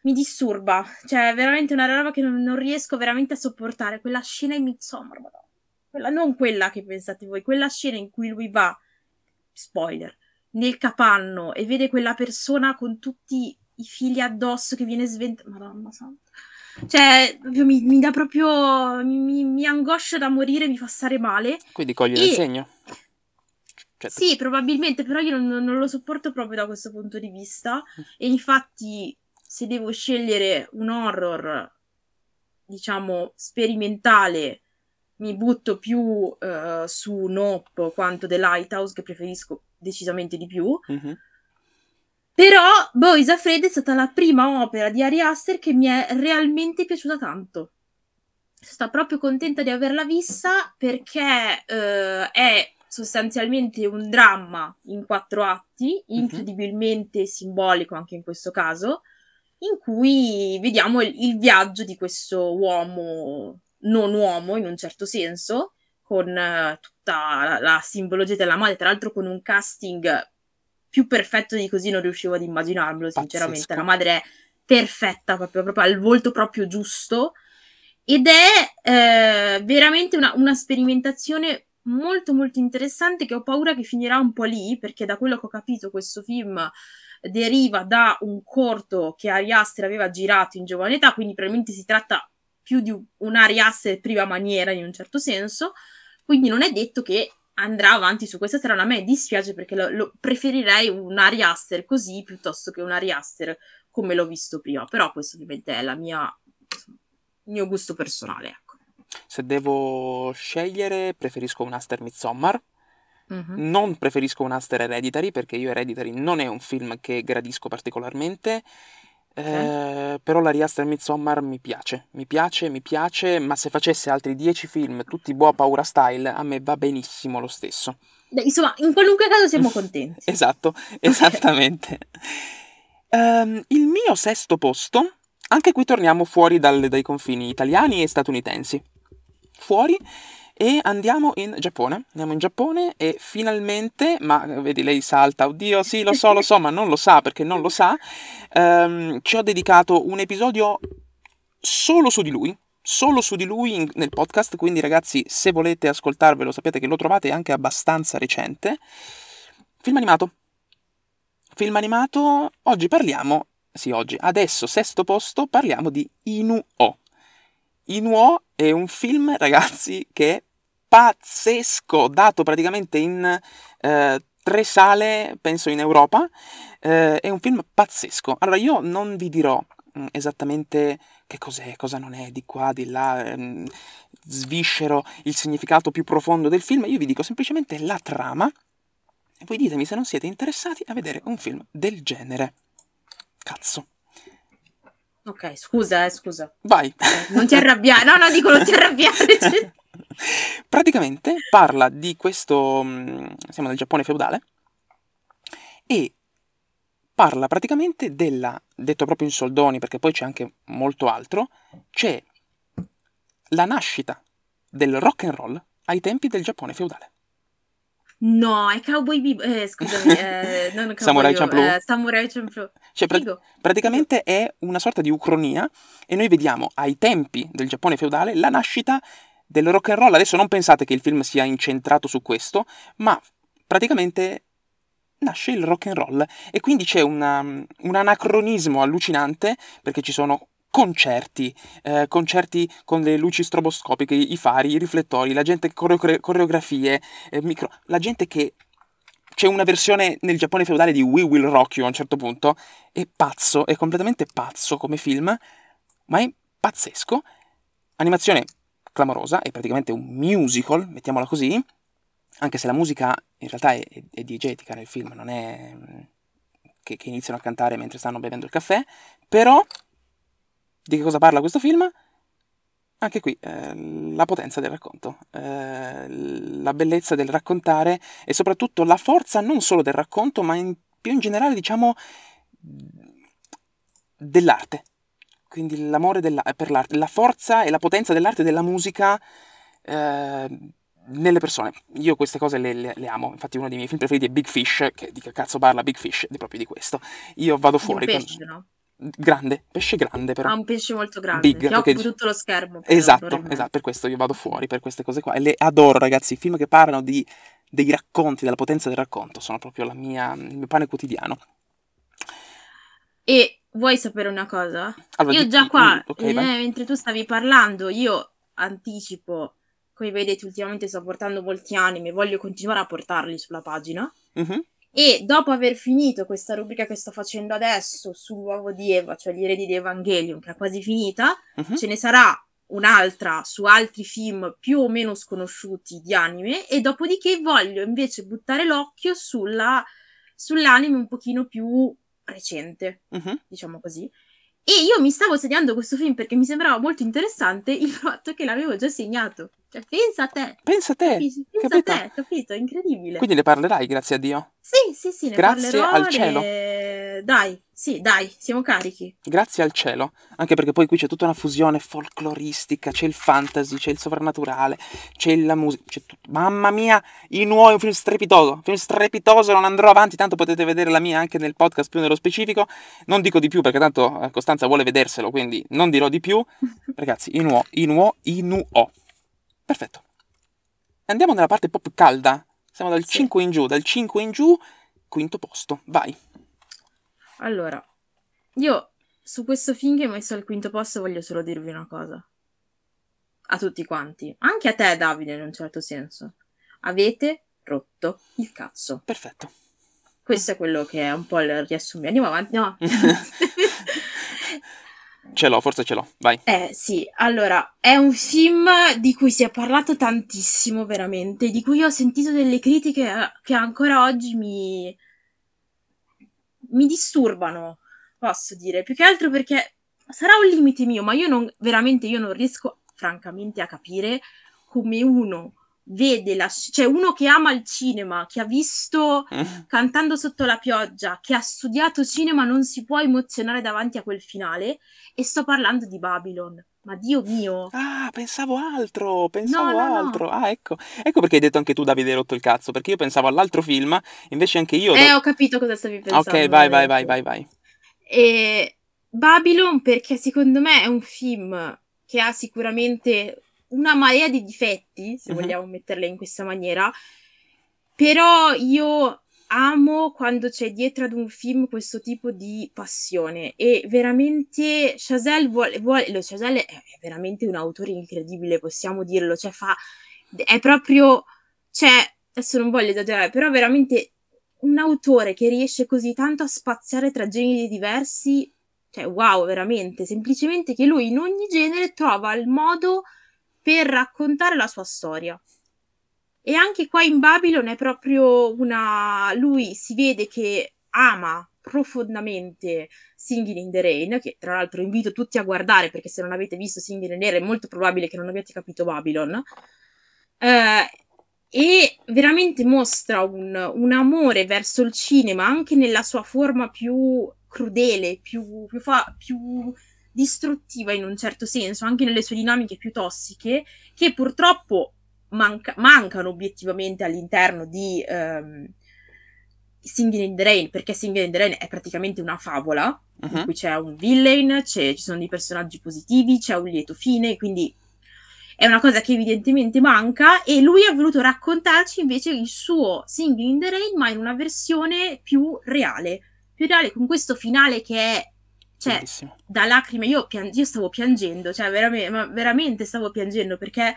S2: mi disturba. Cioè, è veramente una roba che non, non riesco veramente a sopportare. Quella scena in Midsommar, madonna. Quella, non quella che pensate voi, quella scena in cui lui va, spoiler, nel capanno e vede quella persona con tutti i fili addosso che viene sventata. Madonna santa. Cioè, mi, mi dà proprio. Mi, mi- angoscia da morire, mi fa stare male.
S1: Quindi cogli il
S2: E-
S1: segno. Cioè,
S2: Sì, probabilmente, però io non, non lo sopporto proprio da questo punto di vista. E infatti, se devo scegliere un horror, diciamo, sperimentale, mi butto più eh, su Nope quanto The Lighthouse, che preferisco decisamente di più.
S1: mhm.
S2: Però Boys Afraid è stata la prima opera di Ari Aster che mi è realmente piaciuta tanto. Sto proprio contenta di averla vista perché eh, è sostanzialmente un dramma in quattro atti, incredibilmente simbolico anche in questo caso, in cui vediamo il, il viaggio di questo uomo non uomo in un certo senso, con eh, tutta la, la simbologia della madre, tra l'altro con un casting più perfetto di così non riuscivo ad immaginarmelo, sinceramente.
S1: Pazzesco.
S2: La madre è perfetta, proprio, proprio al volto proprio giusto. Ed è eh, veramente una, una sperimentazione molto molto interessante che ho paura che finirà un po' lì, perché da quello che ho capito questo film deriva da un corto che Ari Aster aveva girato in giovane età, quindi probabilmente si tratta più di un Ari Aster prima maniera in un certo senso, quindi non è detto che andrà avanti su questa strada. A me dispiace perché lo, lo preferirei un Ari Aster così piuttosto che un Ari Aster come l'ho visto prima, però questo ovviamente è mia, il mio gusto personale, ecco.
S1: Se devo scegliere, preferisco un Aster Midsommar.
S2: Mhm.
S1: Non preferisco un Aster Hereditary perché io Hereditary non è un film che gradisco particolarmente. Eh, però la Aster Midsommar mi piace, mi piace, mi piace, ma se facesse altri 10 film, tutti boa paura style, a me va benissimo lo stesso.
S2: Beh, insomma, in qualunque caso siamo contenti.
S1: Esatto, esattamente. Ehm, il mio sesto posto, anche qui torniamo fuori dal- dai confini italiani e statunitensi. Fuori e andiamo in Giappone. Andiamo in Giappone e finalmente, ma vedi, lei salta, oddio, sì, lo so, lo so, ma non lo sa perché non lo sa. ehm, ci ho dedicato un episodio solo su di lui. Solo su di lui in- nel podcast, quindi ragazzi, se volete ascoltarvelo, sapete che lo trovate anche abbastanza recente. Film animato. Film animato, oggi parliamo, sì oggi, adesso sesto posto, parliamo di Inuo. Inuo è un film, ragazzi, che pazzesco, dato praticamente in eh, tre sale, penso in Europa. Eh, è un film pazzesco. Allora, io non vi dirò mm, esattamente che cos'è, cosa non è, di qua, di là, ehm, sviscero il significato più profondo del film, io vi dico semplicemente la trama e voi ditemi se non siete interessati a vedere un film del genere. Cazzo.
S2: Ok, scusa, eh, scusa.
S1: Vai.
S2: Non ti arrabbiare. No, no, dico non ti arrabbiare.
S1: Praticamente parla di questo... mm, siamo nel Giappone feudale e parla praticamente della, detto proprio in soldoni perché poi c'è anche molto altro, c'è la nascita del rock and roll ai tempi del Giappone feudale.
S2: No, è Cowboy Bebop. Eh, scusami, eh, non Cowboy
S1: Samurai Champloo?
S2: eh, Samurai Champloo.
S1: Cioè, pra- praticamente è una sorta di ucronia e noi vediamo ai tempi del Giappone feudale la nascita del rock and roll. Adesso non pensate che il film sia incentrato su questo, ma praticamente nasce il rock and roll e quindi c'è una- un anacronismo allucinante perché ci sono concerti, eh, concerti con le luci stroboscopiche, i fari, i riflettori, la gente che coreo- coreografie, eh, micro- la gente che c'è una versione nel Giappone feudale di We Will Rock You a un certo punto, è pazzo, è completamente pazzo come film, ma è pazzesco. Animazione clamorosa, è praticamente un musical, mettiamola così, anche se la musica in realtà è, è- è diegetica nel film, non è mm, che, che iniziano a cantare mentre stanno bevendo il caffè, però di che cosa parla questo film? Anche qui eh, la potenza del racconto, eh, la bellezza del raccontare e soprattutto la forza non solo del racconto, ma in- più in generale, diciamo, dell'arte. Quindi l'amore della- per l'arte, la forza e la potenza dell'arte e della musica eh, nelle persone. Io queste cose le, le- le amo. Infatti, uno dei miei film preferiti è Big Fish, che di che cazzo parla Big Fish? Di proprio di questo. Io vado
S2: Di un
S1: fuori. con-
S2: pesce, no?
S1: Grande, pesce grande però.
S2: Ha un pesce molto grande
S1: Big,
S2: che
S1: perché-
S2: occupa tutto lo schermo.
S1: Esatto, esatto, per questo io vado fuori, per queste cose qua. E le adoro, ragazzi. I film che parlano di, dei racconti, della potenza del racconto, sono proprio la mia, il mio pane quotidiano.
S2: E vuoi sapere una cosa?
S1: Allora,
S2: Io già qua,
S1: mm, ok,
S2: eh, mentre tu stavi parlando, io anticipo, come vedete ultimamente sto portando molti anime, voglio continuare a portarli sulla pagina.
S1: Mhm,
S2: E dopo aver finito questa rubrica che sto facendo adesso sull'uovo di Eva, cioè gli eredi di Evangelion, che è quasi finita,
S1: mhm.
S2: ce ne sarà un'altra su altri film più o meno sconosciuti di anime e dopodiché voglio invece buttare l'occhio sulla, sull'anime un pochino più recente,
S1: Mhm.
S2: diciamo così. E io mi stavo segnando questo film perché mi sembrava molto interessante il fatto che l'avevo già segnato. Cioè, pensa a te.
S1: Pensa a te.
S2: Pensa
S1: capito?
S2: a te, capito? Incredibile.
S1: Quindi le parlerai, grazie a Dio.
S2: Sì, sì, sì, ne
S1: Grazie
S2: parlerò.
S1: al cielo.
S2: le- Dai, sì, dai, siamo carichi.
S1: Grazie al cielo. Anche perché poi qui c'è tutta una fusione folcloristica, c'è il fantasy, c'è il sovrannaturale, c'è la musica, c'è tutto. Mamma mia, i nuovi, un film strepitoso, un film strepitoso, non andrò avanti, tanto potete vedere la mia anche nel podcast più nello specifico. Non dico di più perché tanto eh, Costanza vuole vederselo, quindi non dirò di più. Ragazzi, i nuo, i nuo, i nuo. Perfetto. Andiamo nella parte pop calda. Siamo dal
S2: Sì.
S1: 5 in giù, dal 5 in giù, quinto posto. Vai.
S2: Allora, io su questo film che ho messo al quinto posto voglio solo dirvi una cosa. A tutti quanti, anche a te Davide in un certo senso. Avete rotto il cazzo.
S1: Perfetto.
S2: Questo è quello che è un po' il riassunto. Andiamo avanti. No.
S1: Ce l'ho, forse ce l'ho. Vai.
S2: Eh sì, allora, è un film di cui si è parlato tantissimo veramente, di cui ho sentito delle critiche eh, che ancora oggi mi, mi disturbano, posso dire, più che altro perché sarà un limite mio, ma io non, veramente, io non riesco francamente a capire come uno vede la, sc- cioè uno che ama il cinema, che ha visto Cantando sotto la pioggia, che ha studiato cinema, non si può emozionare davanti a quel finale. E sto parlando di Babylon. Ma Dio mio!
S1: Ah, pensavo altro, pensavo
S2: No, no, no.
S1: altro. Ah, ecco. Ecco perché hai detto anche tu, Davide, hai rotto il cazzo, perché io pensavo all'altro film, invece anche io...
S2: Eh, ho capito cosa stavi pensando.
S1: ok, vai, vai, vai, vai, vai.
S2: E Babylon, perché secondo me è un film che ha sicuramente una marea di difetti, se
S1: Mhm.
S2: vogliamo metterla in questa maniera, però io amo quando c'è dietro ad un film questo tipo di passione e veramente Chazelle vuole, vuole lo Chazelle è è veramente un autore incredibile, possiamo dirlo, cioè fa è proprio cioè adesso non voglio esagerare, però veramente un autore che riesce così tanto a spaziare tra generi diversi, cioè wow, veramente, semplicemente che lui in ogni genere trova il modo per raccontare la sua storia. E anche qua in Babylon è proprio una... lui si vede che ama profondamente Singing in the Rain, che tra l'altro invito tutti a guardare perché se non avete visto Singing in the Rain è molto probabile che non abbiate capito Babylon. Eh, e veramente mostra un, un amore verso il cinema anche nella sua forma più crudele, più, più, fa- più distruttiva in un certo senso, anche nelle sue dinamiche più tossiche, che purtroppo manca- mancano obiettivamente all'interno di ehm, Singing in the Rain, perché Singing in the Rain è praticamente una favola, in
S1: Mhm.
S2: cui c'è un villain, c'è- ci sono dei personaggi positivi, c'è un lieto fine, quindi è una cosa che evidentemente manca e lui ha voluto raccontarci invece il suo Singing in the Rain, ma in una versione più reale, più reale con questo finale che è cioè
S1: Bellissimo.
S2: da lacrime io, pian- io stavo piangendo, cioè veramente, veramente stavo piangendo perché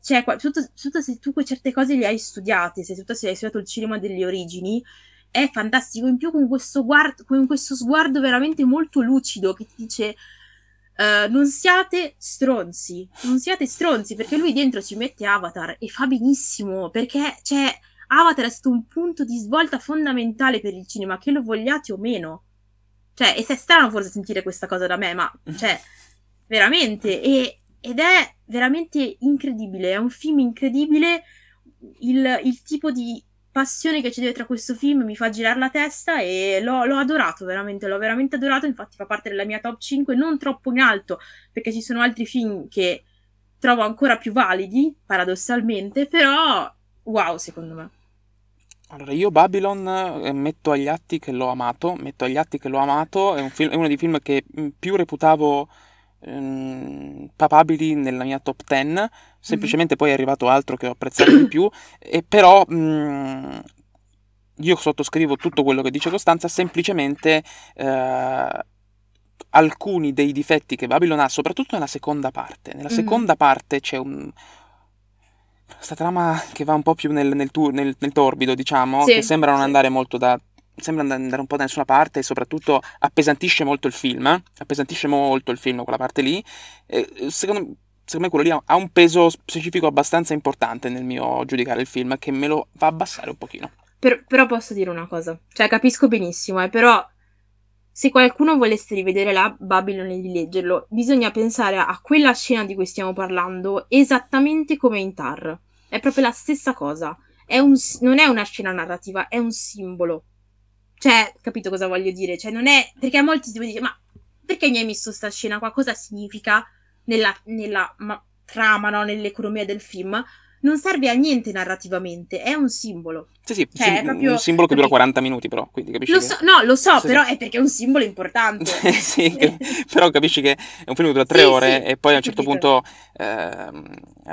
S2: cioè, qua- tutto- tutto se tu certe cose le hai studiate, se tu se hai studiato il cinema delle origini, è fantastico. In più con questo, guard- con questo sguardo veramente molto lucido che ti dice eh, non siate stronzi, non siate stronzi, perché lui dentro ci mette Avatar e fa benissimo, perché cioè, Avatar è stato un punto di svolta fondamentale per il cinema, che lo vogliate o meno. Cioè, e se è strano forse sentire questa cosa da me, ma cioè, veramente, e- ed è veramente incredibile, è un film incredibile, il, il tipo di passione che c'è dietro a questo film mi fa girare la testa e l'ho, l'ho adorato veramente, l'ho veramente adorato, infatti fa parte della mia top 5, non troppo in alto, perché ci sono altri film che trovo ancora più validi, paradossalmente, però wow secondo me.
S1: Allora, io Babylon eh, metto agli atti che l'ho amato, metto agli atti che l'ho amato, è, un film- è uno dei film che mh, più reputavo ehm, papabili nella mia top 10, semplicemente poi è arrivato altro che ho apprezzato di più, e però mh, io sottoscrivo tutto quello che dice Costanza, semplicemente eh, alcuni dei difetti che Babylon ha, soprattutto nella seconda parte. Nella
S2: Mhm.
S1: seconda parte c'è un... Questa trama che va un po' più nel, nel tu- nel- nel torbido, diciamo,
S2: Sì,
S1: che sembra non andare molto da... Sembra and- andare un po' da nessuna parte e soprattutto appesantisce molto il film. Appesantisce molto il film, quella parte lì. Secondo, secondo me quello lì ha, ha un peso specifico abbastanza importante nel mio giudicare il film, che me lo fa abbassare un pochino.
S2: Per- però posso dire una cosa, cioè capisco benissimo, eh, però se qualcuno volesse rivedere la Babylon e di leggerlo, bisogna pensare a quella scena di cui stiamo parlando esattamente come in Tar. È proprio la stessa cosa. È un, non è una scena narrativa, è un simbolo. Cioè, capito cosa voglio dire? Cioè, non è. Perché a molti si può dire, ma perché mi hai messo sta scena qua? Cosa significa nella, nella ma, trama, no? nell'economia del film? Non serve a niente narrativamente, è un simbolo.
S1: Sì, sì, cioè, sim- proprio, un simbolo che dura 40 minuti però, quindi capisci
S2: lo
S1: che...
S2: so, no, lo so, sì, però sì. è perché è un simbolo importante.
S1: sì, che, però capisci che è un film che dura tre ore e poi a un certo punto eh,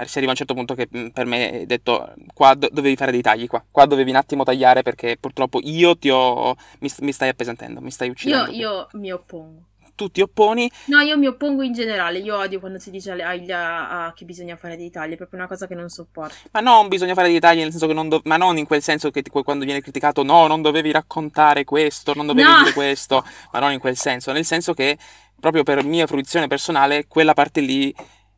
S1: si arriva a un certo punto che mm, per me è detto qua do- dovevi fare dei tagli qua, qua dovevi un attimo tagliare perché purtroppo io ti ho... mi, mi stai appesantendo, mi stai uccidendo.
S2: Io, io mi oppongo
S1: tu ti opponi.
S2: No, io mi oppongo in generale. Io odio quando si dice a, a, che bisogna fare dei tagli. È proprio una cosa che non sopporto.
S1: Ma non bisogna fare dei tagli, nel senso che non. Do- ma non in quel senso che quando viene criticato, no, non dovevi raccontare questo, non dovevi no. dire questo. Ma non in quel senso. Nel senso che, proprio per mia fruizione personale, quella parte lì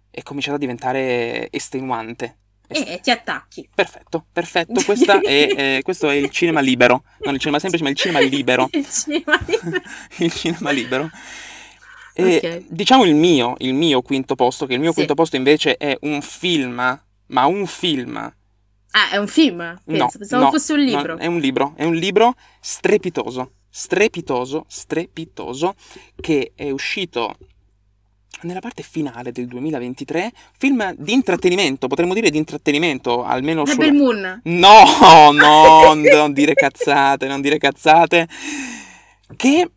S1: è cominciata a diventare estenuante.
S2: E ti attacchi.
S1: Perfetto, perfetto. È, eh, questo è il cinema libero. Non il cinema semplice, ma il cinema libero.
S2: il cinema libero.
S1: il cinema libero. E, okay. Diciamo il mio, il mio quinto posto, che il mio sì. quinto posto invece è un film, ma un film.
S2: Ah, è un film? Penso, no, pensavo no, fosse un libro.
S1: No, è un libro, è un libro strepitoso, strepitoso, strepitoso, che è uscito nella parte finale del 2023, film di intrattenimento, potremmo dire di intrattenimento, almeno
S2: su... Rebel Moon.
S1: No, no, non dire cazzate, non dire cazzate. Che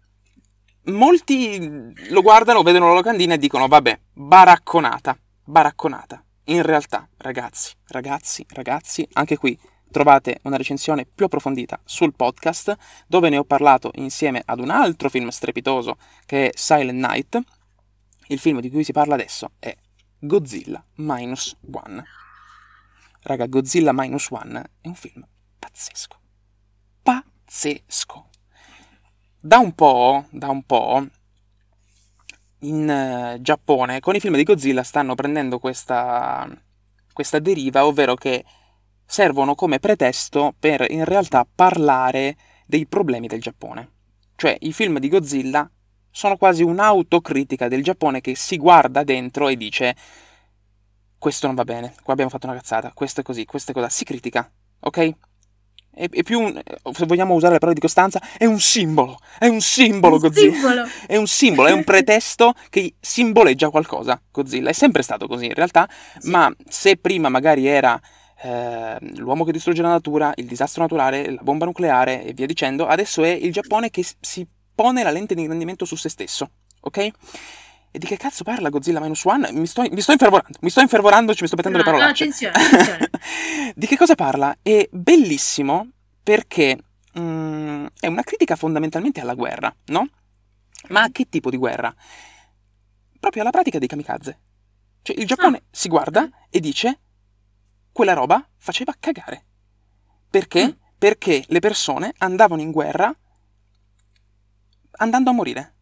S1: molti lo guardano, vedono la locandina e dicono, vabbè, baracconata, baracconata. In realtà, ragazzi, ragazzi, ragazzi, anche qui trovate una recensione più approfondita sul podcast, dove ne ho parlato insieme ad un altro film strepitoso che è Silent Night, il film di cui si parla adesso è Godzilla Minus One. Raga, Godzilla Minus One è un film pazzesco. Pazzesco. Da un po', da un po', in uh, Giappone con i film di Godzilla stanno prendendo questa, questa deriva, ovvero che servono come pretesto per in realtà parlare dei problemi del Giappone. Cioè, i film di Godzilla sono quasi un'autocritica del Giappone che si guarda dentro e dice questo non va bene, qua abbiamo fatto una cazzata, questo è così, questo è cosa, si critica, ok? È, è più, un, se vogliamo usare le parole di Costanza, è un simbolo, è un simbolo un Godzilla. Simbolo. È un simbolo, è un pretesto che simboleggia qualcosa, Godzilla. È sempre stato così in realtà, sì. ma se prima magari era eh, l'uomo che distrugge la natura, il disastro naturale, la bomba nucleare e via dicendo, adesso è il Giappone che si pone la lente di ingrandimento su se stesso, ok? E di che cazzo parla Godzilla Minus One? Mi sto, mi sto infervorando, mi sto infervorando, ci mi sto mettendo no, le parole.
S2: No, attenzione, attenzione.
S1: di che cosa parla? È bellissimo perché mm, è una critica fondamentalmente alla guerra, no? Ma a che tipo di guerra? Proprio alla pratica dei kamikaze. Cioè il Giappone ah. si guarda e dice quella roba faceva cagare. Perché? Mm. Perché le persone andavano in guerra andando a morire.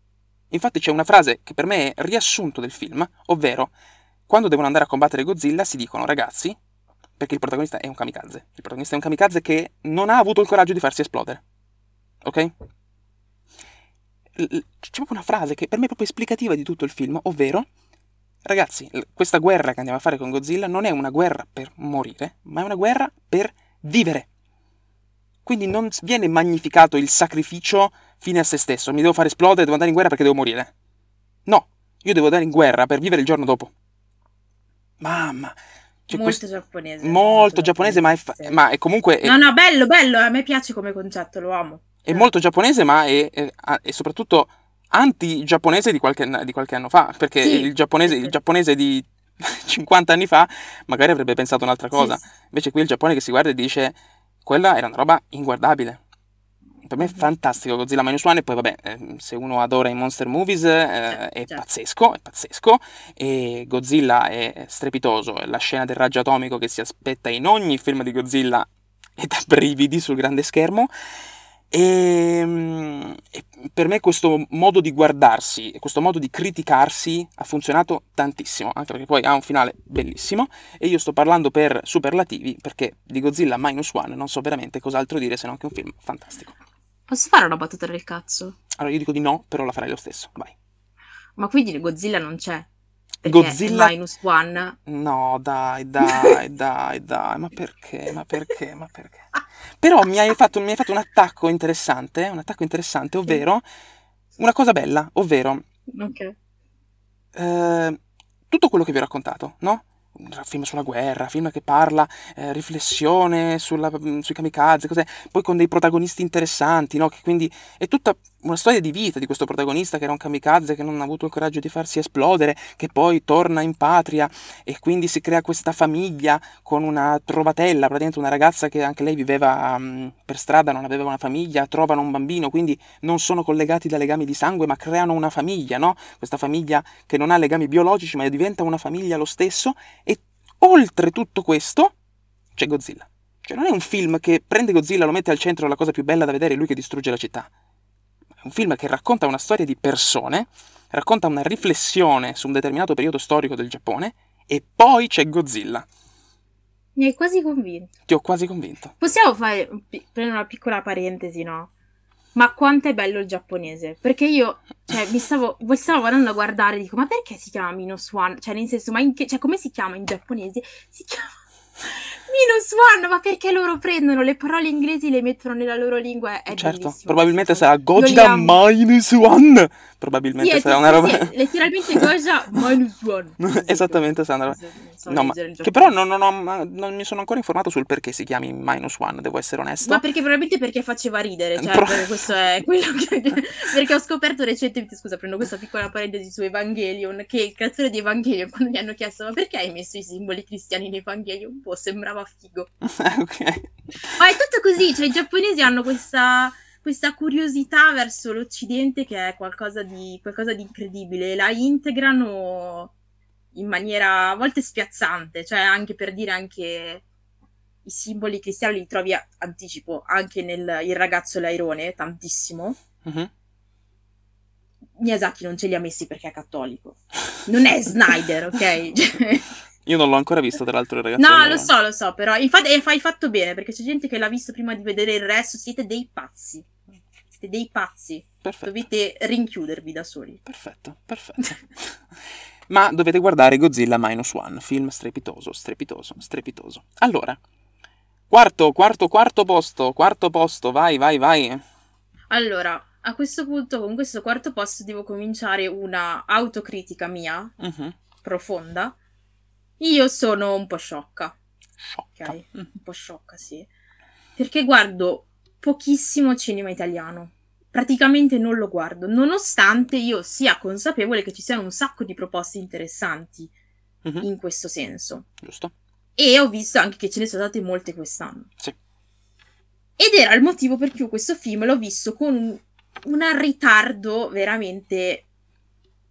S1: Infatti c'è una frase che per me è riassunto del film, ovvero quando devono andare a combattere Godzilla si dicono ragazzi, perché il protagonista è un kamikaze, il protagonista è un kamikaze che non ha avuto il coraggio di farsi esplodere. Ok? C'è proprio una frase che per me è proprio esplicativa di tutto il film, ovvero ragazzi, questa guerra che andiamo a fare con Godzilla non è una guerra per morire, ma è una guerra per vivere. Quindi non viene magnificato il sacrificio fine a se stesso. Mi devo fare esplodere, devo andare in guerra perché devo morire. No, io devo andare in guerra per vivere il giorno dopo. Mamma.
S2: Cioè molto questo... giapponese.
S1: Molto, giapponese, giapponese, ma, è fa... ma è comunque... È...
S2: No, no, bello, bello, a me piace come concetto, lo amo.
S1: È molto giapponese, ma è, è, soprattutto anti-giapponese di qualche, di qualche, anno fa, perché sì, il, giapponese, il giapponese di 50 anni fa magari avrebbe pensato un'altra cosa. Sì, sì. Invece qui il Giappone che si guarda e dice quella era una roba inguardabile. Per me è fantastico Godzilla Minus One e poi vabbè, eh, se uno adora i monster movies eh, certo, è certo. pazzesco, è pazzesco e Godzilla è strepitoso, la scena del raggio atomico che si aspetta in ogni film di Godzilla è da brividi sul grande schermo e, ehm, e, per me questo modo di guardarsi, questo modo di criticarsi ha funzionato tantissimo, anche perché poi ha un finale bellissimo e io sto parlando per superlativi perché di Godzilla Minus One non so veramente cos'altro dire se non che è un film fantastico.
S2: Posso fare una battuta del cazzo?
S1: Allora io dico di no, però la farei lo stesso, vai.
S2: Ma quindi Godzilla non c'è?
S1: Godzilla-
S2: minus one.
S1: No, dai, dai, dai, dai, ma perché, ma perché, ma perché? Però mi hai fatto, mi hai fatto un attacco interessante, un attacco interessante, ovvero una cosa bella, ovvero
S2: Ok.
S1: eh, tutto quello che vi ho raccontato, no? Un film sulla guerra, film che parla, eh, riflessione sulla- mm, sui kamikaze, cos'è? Poi con dei protagonisti interessanti, no? Che quindi è tutta una storia di vita di questo protagonista che era un kamikaze, che non ha avuto il coraggio di farsi esplodere, che poi torna in patria e quindi si crea questa famiglia con una trovatella, praticamente una ragazza che anche lei viveva mm, per strada, non aveva una famiglia, trovano un bambino, quindi non sono collegati da legami di sangue, ma creano una famiglia, no? Questa famiglia che non ha legami biologici, ma diventa una famiglia lo stesso oltre tutto questo c'è Godzilla. Cioè non è un film che prende Godzilla, lo mette al centro della cosa più bella da vedere, è lui che distrugge la città. È un film che racconta una storia di persone, racconta una riflessione su un determinato periodo storico del Giappone e poi c'è Godzilla.
S2: Mi hai quasi convinto.
S1: Ti ho quasi convinto.
S2: Possiamo fare una piccola parentesi, no? Ma quanto è bello il giapponese? Perché io, cioè, mi stavo, stavo andando a guardare e dico, ma perché si chiama minus one? Cioè, nel senso, ma che, cioè, come si chiama in giapponese? Si chiama minus one, ma perché loro prendono le parole inglesi e le mettono nella loro lingua? È
S1: certo,
S2: bellissimo.
S1: probabilmente sarà
S2: amo.
S1: minus one. Probabilmente
S2: Sì,
S1: sarà
S2: sì,
S1: una roba...
S2: sì, letteralmente Goja minus one.
S1: Esattamente, sarà una roba...
S2: So
S1: No, ma che però non, non ho- non mi sono ancora informato sul perché si chiami minus one, devo essere onesto.
S2: Ma perché probabilmente perché faceva ridere, cioè
S1: Pro-
S2: questo è quello che... perché ho scoperto recentemente, scusa, prendo questa piccola parentesi su Evangelion, che il creatore di Evangelion, quando gli hanno chiesto ma perché hai messo i simboli cristiani in Evangelion, boh, sembrava figo.
S1: ok.
S2: Ma è tutto così, cioè i giapponesi hanno questa, questa curiosità verso l'Occidente che è qualcosa di, qualcosa di incredibile, la integrano in maniera a volte spiazzante, cioè anche per dire anche i simboli cristiani li trovi a anticipo anche nel Il ragazzo l'airone, tantissimo.
S1: Mhm.
S2: Miyazaki non ce li ha messi perché è cattolico. Non è Snyder, ok?
S1: Io non l'ho ancora visto, tra l'altro, il ragazzo.
S2: No, lo so, lo so, però infatti e fai fatto bene perché c'è gente che l'ha visto prima di vedere il resto, siete dei pazzi. Siete dei pazzi.
S1: Perfetto,
S2: Dovete rinchiudervi da soli.
S1: perfetto, perfetto. Ma dovete guardare Godzilla Minus One, film strepitoso, strepitoso, strepitoso. Allora, quarto, quarto, quarto posto, quarto posto, vai, vai, vai.
S2: Allora, a questo punto, con questo quarto posto, devo cominciare una autocritica mia,
S1: Mhm.
S2: profonda. Io sono un po' sciocca, ok?
S1: Sciocca. Mm.
S2: Un po' sciocca, sì. Perché guardo pochissimo cinema italiano. Praticamente non lo guardo, nonostante io sia consapevole che ci siano un sacco di proposte interessanti
S1: Mhm.
S2: in questo senso.
S1: Giusto?
S2: E ho visto anche che ce ne sono state molte quest'anno.
S1: Sì.
S2: Ed era il motivo per cui questo film l'ho visto con un, un ritardo veramente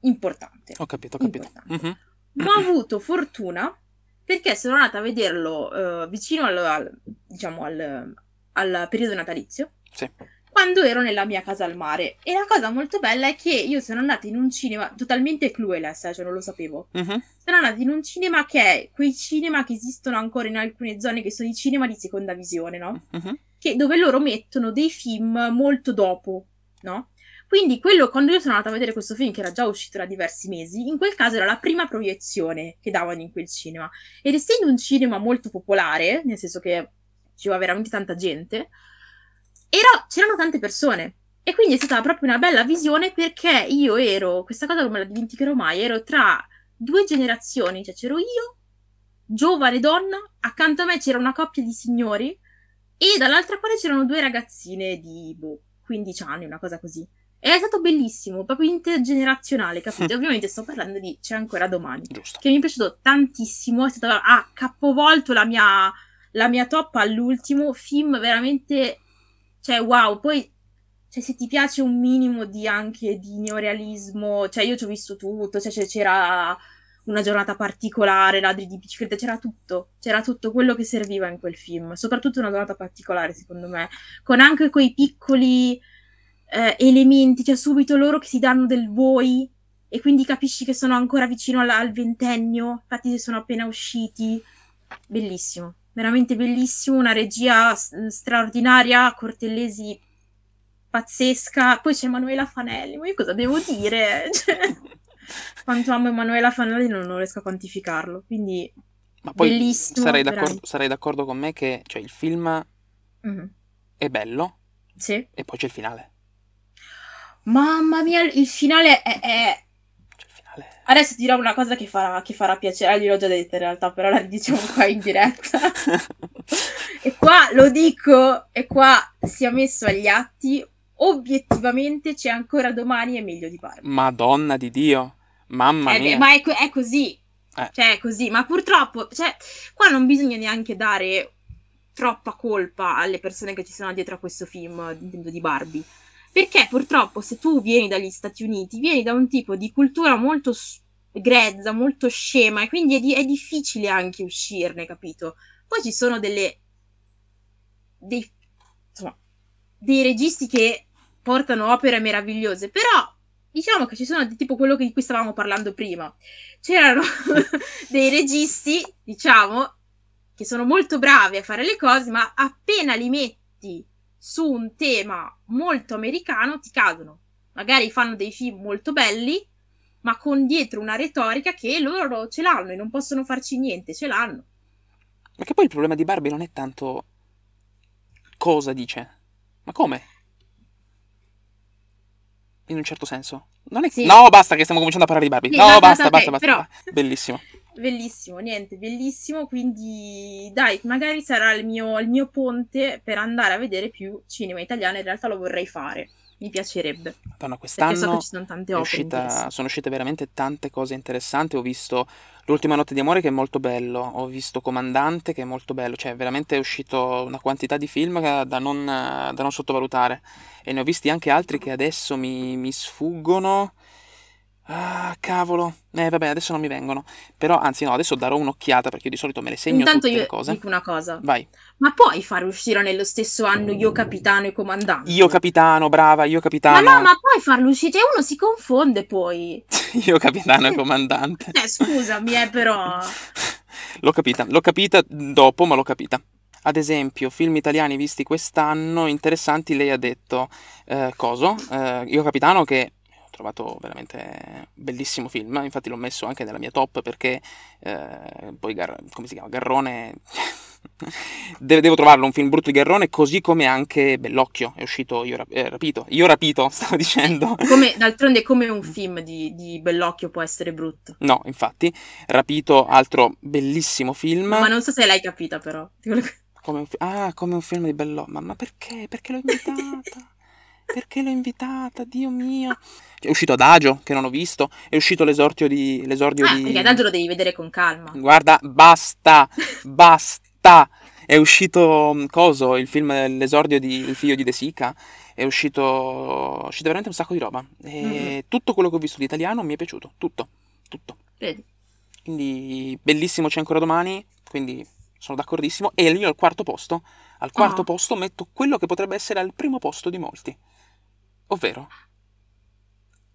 S2: importante.
S1: Ho capito, ho capito.
S2: Importante. Ma ho avuto fortuna perché sono andata a vederlo eh, vicino al, al- diciamo, al, al periodo natalizio,
S1: Sì.
S2: quando ero nella mia casa al mare. E la cosa molto bella è che io sono andata in un cinema totalmente clueless, eh, cioè non lo sapevo.
S1: Mhm.
S2: Sono andata in un cinema che è quei cinema che esistono ancora in alcune zone, che sono i cinema di seconda visione, no?
S1: Mhm.
S2: che, dove loro mettono dei film molto dopo, no? Quindi quello, quando io sono andata a vedere questo film, che era già uscito da diversi mesi, in quel caso era la prima proiezione che davano in quel cinema. Ed essendo un cinema molto popolare, nel senso che ci va veramente tanta gente, era- c'erano tante persone. E quindi è stata proprio una bella visione perché io ero, questa cosa non me la dimenticherò mai, ero tra due generazioni, cioè c'ero io, giovane donna, accanto a me c'era una coppia di signori e dall'altra parte c'erano due ragazzine di boh, 15 anni, una cosa così. È stato bellissimo, proprio intergenerazionale, capito? Ovviamente sto parlando di C'è ancora domani,
S1: Giusto.
S2: che mi è piaciuto tantissimo, è stato ha capovolto la mia, la mia top all'ultimo, film veramente, cioè wow, poi cioè, se ti piace un minimo di anche di neorealismo, cioè io ci ho visto tutto, cioè, c'era una giornata particolare, ladri di biciclette, c'era tutto, c'era tutto quello che serviva in quel film, soprattutto una giornata particolare secondo me, con anche quei piccoli eh, elementi, cioè subito loro che si danno del voi e quindi capisci che sono ancora vicino alla- al ventennio, infatti sono appena usciti, bellissimo, veramente bellissimo, una regia straordinaria, Cortellesi pazzesca. Poi c'è Emanuela Fanelli, ma io cosa devo dire? Cioè, quanto amo Emanuela Fanelli non, non riesco a quantificarlo, quindi
S1: Ma poi
S2: bellissimo.
S1: sarei d'accordo, sarei d'accordo con me che cioè, il film
S2: Mhm.
S1: è bello
S2: Sì.
S1: e poi c'è il finale.
S2: Mamma mia, il finale è... è-
S1: C'è il finale.
S2: Adesso dirò una cosa che farà, che farà piacere, ah, gliel'ho già detta in realtà, però la diciamo qua in diretta. E qua lo dico, e qua sia messo agli atti, obiettivamente c'è ancora domani è meglio di Barbie.
S1: Madonna di Dio. Mamma
S2: Eh,
S1: mia.
S2: ma è, co- è così,
S1: Eh.
S2: cioè è così, ma purtroppo, cioè, qua non bisogna neanche dare troppa colpa alle persone che ci sono dietro a questo film, intendo di Barbie. Perché purtroppo se tu vieni dagli Stati Uniti, vieni da un tipo di cultura molto grezza, molto scema, e quindi è, di- è difficile anche uscirne, capito? Poi ci sono delle... dei, insomma, dei registi che portano opere meravigliose, però diciamo che ci sono tipo quello di cui stavamo parlando prima. C'erano dei registi, diciamo, che sono molto bravi a fare le cose, ma appena li metti su un tema molto americano ti cadono. Magari fanno dei film molto belli, ma con dietro una retorica che loro ce l'hanno e non possono farci niente, ce l'hanno.
S1: Perché poi il problema di Barbie non è tanto cosa dice, ma come? In un certo senso. È...
S2: Sì.
S1: No, basta che stiamo cominciando a parlare di Barbie.
S2: Sì,
S1: no,
S2: basta,
S1: basta,
S2: ok,
S1: basta,
S2: però-
S1: basta. Bellissimo.
S2: Bellissimo, niente, bellissimo. Quindi, dai, magari sarà il mio, il mio ponte per andare a vedere più cinema italiano. In realtà lo vorrei fare, mi piacerebbe.
S1: Madonna,
S2: Perché so che
S1: quest'anno
S2: ci sono tante
S1: uscita- sono uscite veramente tante cose interessanti. Ho visto L'ultima notte di amore che è molto bello. Ho visto Comandante che è molto bello. Cioè, veramente è uscito una quantità di film da non, da non sottovalutare. E ne ho visti anche altri che adesso mi, mi sfuggono. Ah, cavolo. Eh, vabbè, adesso non mi vengono. Però, anzi, no, adesso darò un'occhiata perché io di solito me le segno
S2: Intanto
S1: tutte
S2: io
S1: le cose.
S2: dico una cosa.
S1: Vai.
S2: Ma puoi fare uscire nello stesso anno Io Capitano e Comandante?
S1: Io capitano, brava, io
S2: Ma
S1: capitano.
S2: no, ma puoi farlo uscire? Cioè, uno si confonde poi.
S1: Io capitano e comandante.
S2: Eh, scusami, eh, però...
S1: L'ho capita, l'ho capita dopo, ma l'ho capita. Ad esempio, film italiani visti quest'anno interessanti, lei ha detto eh, Coso, eh, Io Capitano, che trovato veramente bellissimo film, infatti l'ho messo anche nella mia top perché eh, poi, Gar- come si chiama, Garrone... Deve- devo trovarlo un film brutto di Garrone, così come anche Bellocchio, è uscito Io, Rap- eh, Rapito, Io Rapito, stavo dicendo.
S2: Come, d'altronde come un film di, di Bellocchio può essere brutto.
S1: No, infatti, Rapito, altro bellissimo film.
S2: Ma non so se l'hai capita, però.
S1: Come un fi- ah, come un film di Bello. Ma, ma perché? Perché l'ho invitata? Perché l'ho invitata? Dio mio. È uscito Adagio, che non ho visto. È uscito l'esordio di... L'esordio
S2: Ah,
S1: di...
S2: perché Adagio lo devi vedere con calma.
S1: Guarda, basta, basta. È uscito, mm, coso, il film, l'esordio di Il figlio di De Sica. È uscito, è uscito veramente un sacco di roba. E
S2: Mhm.
S1: tutto quello che ho visto di italiano mi è piaciuto. Tutto, tutto.
S2: Vedi?
S1: Quindi bellissimo c'è ancora domani, quindi sono d'accordissimo. E io al quarto posto, al quarto
S2: Ah.
S1: posto metto quello che potrebbe essere al primo posto di molti. Ovvero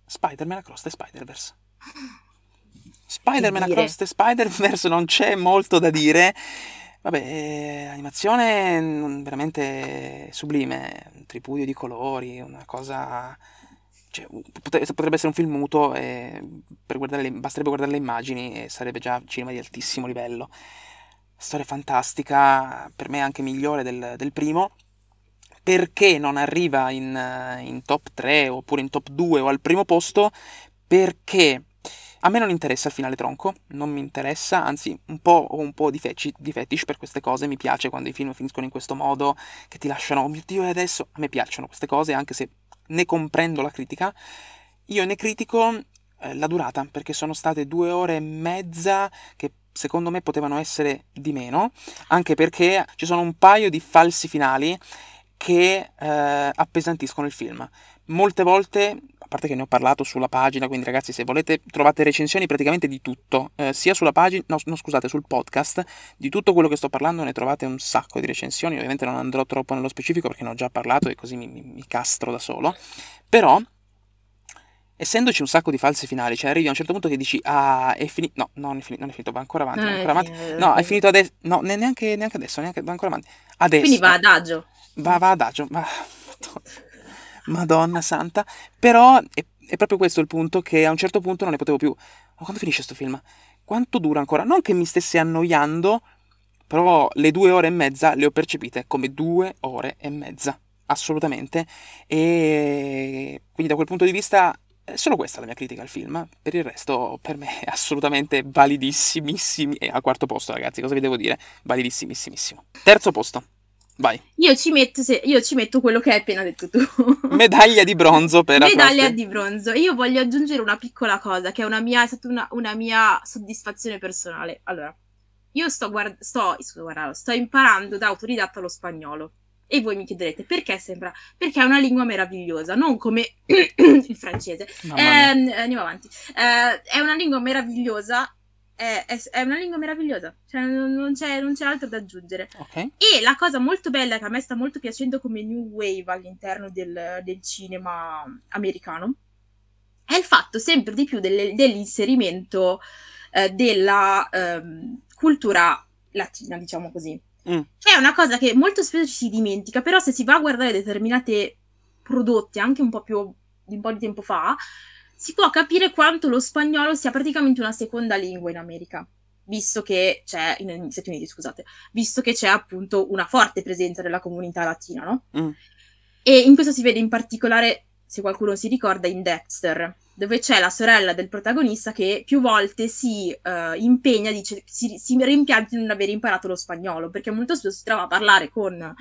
S1: Spider-Man Across the Spider-Verse. Spider-Man? Across the Spider-Verse non c'è molto da dire. Vabbè, eh, animazione mm, veramente sublime, un tripudio di colori, una cosa... Cioè, potre- potrebbe essere un film muto e per guardare le- basterebbe guardare le immagini e sarebbe già cinema di altissimo livello. Storia fantastica, per me anche migliore del, del primo. Perché non arriva in, eh, in top 3 oppure in top 2 o al primo posto? Perché a me non interessa il finale tronco, non mi interessa, anzi un po' ho un po' di, feci- di fetish per queste cose, mi piace quando i film finiscono in questo modo, che ti lasciano, oh mio Dio, e adesso? A me piacciono queste cose, anche se ne comprendo la critica. Io ne critico eh, la durata, perché sono state due ore e mezza che secondo me potevano essere di meno, anche perché ci sono un paio di falsi finali che eh, appesantiscono il film. Molte volte, a parte che ne ho parlato sulla pagina, quindi ragazzi se volete trovate recensioni praticamente di tutto, eh, sia sulla pagina, no, no, scusate, sul podcast, di tutto quello che sto parlando ne trovate un sacco di recensioni, ovviamente non andrò troppo nello specifico perché ne ho già parlato e così mi, mi- mi castro da solo, però essendoci un sacco di falsi finali, cioè arrivi a un certo punto che dici ah è finito, no, non è finito, non è finito, va ancora avanti, va ancora avanti, no, è finito adesso, no, ne- neanche, neanche adesso, neanche, va ancora avanti, adesso,
S2: Quindi va Adagio.
S1: Va, va adagio, ma... Madonna santa. Però è, è proprio questo il punto che a un certo punto non ne potevo più. Ma quando finisce sto film? Quanto dura ancora? Non che mi stesse annoiando, però le due ore e mezza le ho percepite come due ore e mezza. Assolutamente. E quindi da quel punto di vista è solo questa la mia critica al film. Per il resto, per me è assolutamente validissimissimi. E al quarto posto, ragazzi, cosa vi devo dire? Validissimissimo. Terzo posto. Vai.
S2: Io ci, metto, se, io ci metto quello che hai appena detto tu.
S1: Medaglia di bronzo per
S2: Medaglia di bronzo. Io voglio aggiungere una piccola cosa che è, una mia, è stata una, una, mia soddisfazione personale. Allora, io sto, guard- sto, guarda, sto imparando da autodidatta lo spagnolo. E voi mi chiederete perché sembra? Perché è una lingua meravigliosa, non come il francese. Eh, andiamo avanti. Eh, è una lingua meravigliosa è, è, è, una lingua meravigliosa, cioè non, non, c'è, non, c'è, altro da aggiungere.
S1: Okay.
S2: E la cosa molto bella che a me sta molto piacendo come new wave all'interno del, del cinema americano è il fatto sempre di più delle, dell'inserimento eh, della ehm, cultura latina, diciamo così. Mm. È una cosa che molto spesso ci si dimentica, però se si va a guardare determinate prodotti anche un po' più di un po' di tempo fa, si può capire quanto lo spagnolo sia praticamente una seconda lingua in America, visto che c'è, negli Stati Uniti, scusate, visto che c'è appunto una forte presenza della comunità latina, no?
S1: Mm.
S2: E in questo si vede in particolare, se qualcuno si ricorda, in Dexter, dove c'è la sorella del protagonista che più volte si uh, impegna, dice, si, si rimpianti di non aver imparato lo spagnolo, perché molto spesso si trova a parlare con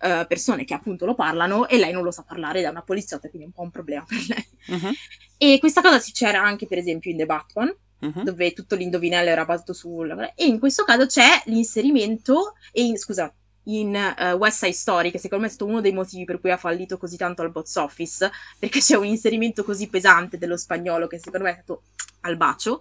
S2: uh, persone che appunto lo parlano e lei non lo sa parlare da una poliziotta, quindi è un po' un problema per lei.
S1: Uh-huh.
S2: E questa cosa si c'era anche per esempio in The Batman,
S1: uh-huh.
S2: dove tutto l'indovinello era basato sul... E in questo caso c'è l'inserimento, e in, scusa, in uh, West Side Story, che secondo me è stato uno dei motivi per cui ha fallito così tanto al box office, perché c'è un inserimento così pesante dello spagnolo che secondo me è stato al bacio.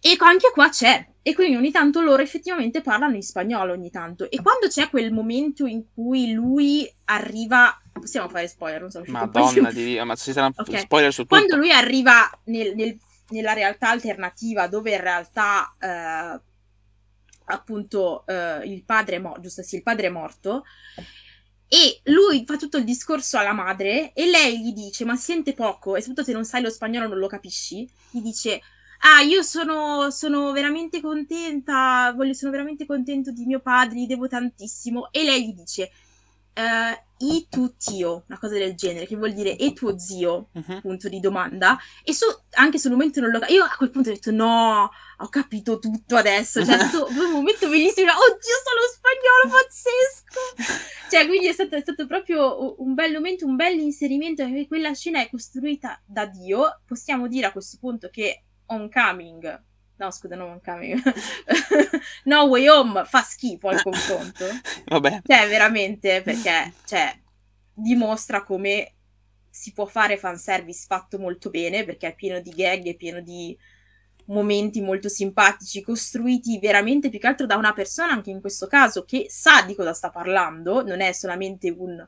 S2: E anche qua c'è, e quindi ogni tanto loro effettivamente parlano in spagnolo ogni tanto. E quando c'è quel momento in cui lui arriva. Possiamo fare spoiler, non so.
S1: Madonna di Dio, ma ci saranno okay. spoiler su tutto.
S2: Quando lui arriva nel, nel, nella realtà alternativa, dove in realtà. Eh, appunto eh, il padre è morto, giusto? Sì, il padre è morto. E lui fa tutto il discorso alla madre e lei gli dice: Ma sente poco, e soprattutto se non sai lo spagnolo non lo capisci. Gli dice: Ah, io sono, sono veramente contenta, voglio, sono veramente contento di mio padre, gli devo tantissimo. E lei gli dice, uh, e tu zio, una cosa del genere, che vuol dire e tuo zio, uh-huh. punto di domanda. E su, anche sul momento non lo Io a quel punto ho detto, no, ho capito tutto adesso. Cioè, è stato un momento bellissimo. Oddio, sono spagnolo pazzesco! cioè, quindi è stato, è stato proprio un bel momento, un bel inserimento. Quella scena è costruita da Dio. Possiamo dire a questo punto che Homecoming, no scusa, non Homecoming, No Way Home fa schifo al confronto.
S1: Vabbè.
S2: Cioè, veramente, perché, cioè, dimostra come si può fare fanservice fatto molto bene, perché è pieno di gag, è pieno di momenti molto simpatici, costruiti veramente più che altro da una persona, anche in questo caso, che sa di cosa sta parlando, non è solamente un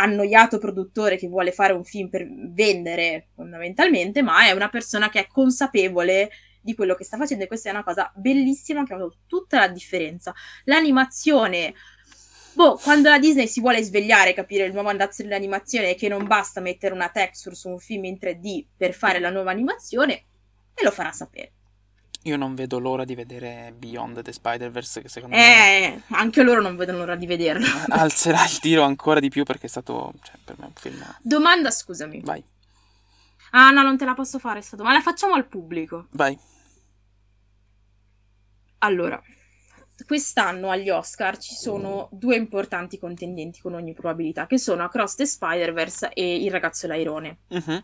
S2: annoiato produttore che vuole fare un film per vendere fondamentalmente, ma è una persona che è consapevole di quello che sta facendo e questa è una cosa bellissima che ha fatto tutta la differenza. L'animazione Boh, quando la Disney si vuole svegliare, capire il nuovo andazzo dell'animazione e che non basta mettere una texture su un film in 3D per fare la nuova animazione, e lo farà sapere.
S1: Io non vedo l'ora di vedere Beyond the Spider-Verse, che secondo
S2: eh, me... anche loro non vedono l'ora di vederlo.
S1: Alzerà il tiro ancora di più perché è stato, cioè, per me un film...
S2: Domanda, scusami.
S1: Vai.
S2: Ah, no, non te la posso fare, stato... ma la facciamo al pubblico.
S1: Vai.
S2: Allora, quest'anno agli Oscar ci sono due importanti contendenti con ogni probabilità, che sono Across the Spider-Verse e Il ragazzo l'airone.
S1: Uh-huh.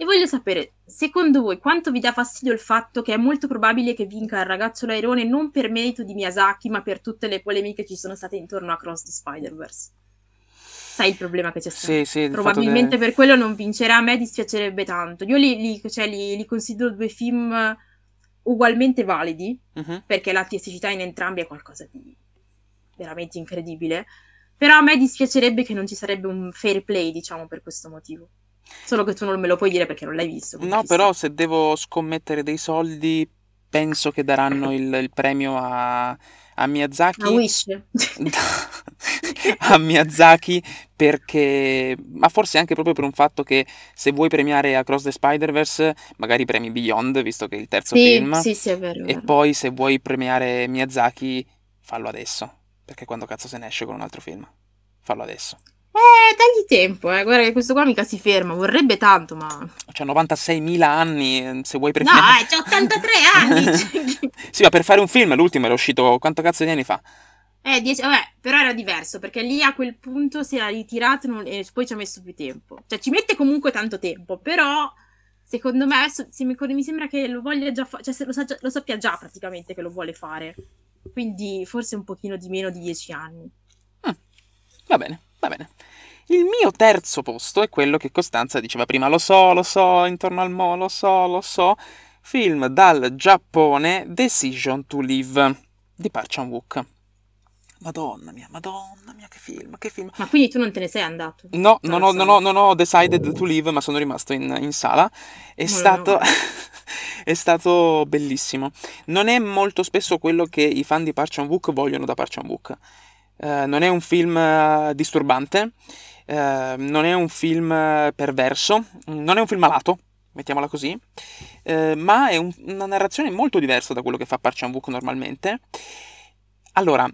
S2: E voglio sapere, secondo voi, quanto vi dà fastidio il fatto che è molto probabile che vinca il ragazzo l'airone non per merito di Miyazaki, ma per tutte le polemiche che ci sono state intorno a Cross the Spider-Verse? Sai il problema che c'è stato?
S1: Sì, sì,
S2: Probabilmente
S1: che...
S2: per quello non vincerà, a me dispiacerebbe tanto. Io li, li, cioè, li, li considero due film ugualmente validi,
S1: uh-huh.
S2: perché la l'artisticità in entrambi è qualcosa di veramente incredibile. Però a me dispiacerebbe che non ci sarebbe un fair play, diciamo, per questo motivo. Solo che tu non me lo puoi dire perché non l'hai visto.
S1: No, però se devo scommettere dei soldi, penso che daranno il, il premio a, a Miyazaki...
S2: A Wish.
S1: a Miyazaki perché... ma forse anche proprio per un fatto che se vuoi premiare Across the Spider-Verse, magari premi Beyond, visto che è il terzo
S2: sì,
S1: film.
S2: Sì, sì, è vero.
S1: E
S2: vero.
S1: poi se vuoi premiare Miyazaki, fallo adesso. Perché quando cazzo se ne esce con un altro film? Fallo adesso.
S2: Eh, dagli tempo, eh. Guarda che questo qua mica si ferma. Vorrebbe tanto, ma...
S1: C'ha 96.000 anni, eh, se vuoi
S2: No,
S1: premiare...
S2: eh, c'ho 83 anni!
S1: sì, ma per fare un film, l'ultimo era uscito quanto cazzo di anni fa?
S2: eh, dieci... Vabbè, però era diverso, perché lì a quel punto si era ritirato non- e poi ci ha messo più tempo. Cioè, ci mette comunque tanto tempo, però... Secondo me, adesso se mi, mi sembra che lo voglia già fare, cioè lo, sa lo sappia già praticamente che lo vuole fare. Quindi forse un pochino di meno di 10 anni.
S1: Va bene, va bene. Il mio terzo posto è quello che Costanza diceva prima, lo so, lo so, intorno al mo, lo so, lo so. Film dal Giappone, Decision to Live, di Park Chan-wook. Madonna mia, madonna mia, che film, che film.
S2: Ma quindi tu non te ne sei andato?
S1: No, non ho, non ho- non ho decided to leave, ma sono rimasto in, in sala. È
S2: No,
S1: stato,
S2: no.
S1: è stato bellissimo. Non è molto spesso quello che i fan di Park Chan-wook vogliono da Park Chan-wook. Eh, non è un film eh, disturbante, eh, non è un film perverso, non è un film malato, mettiamola così, eh, ma è un- una narrazione molto diversa da quello che fa Park Chan-wook normalmente. Allora,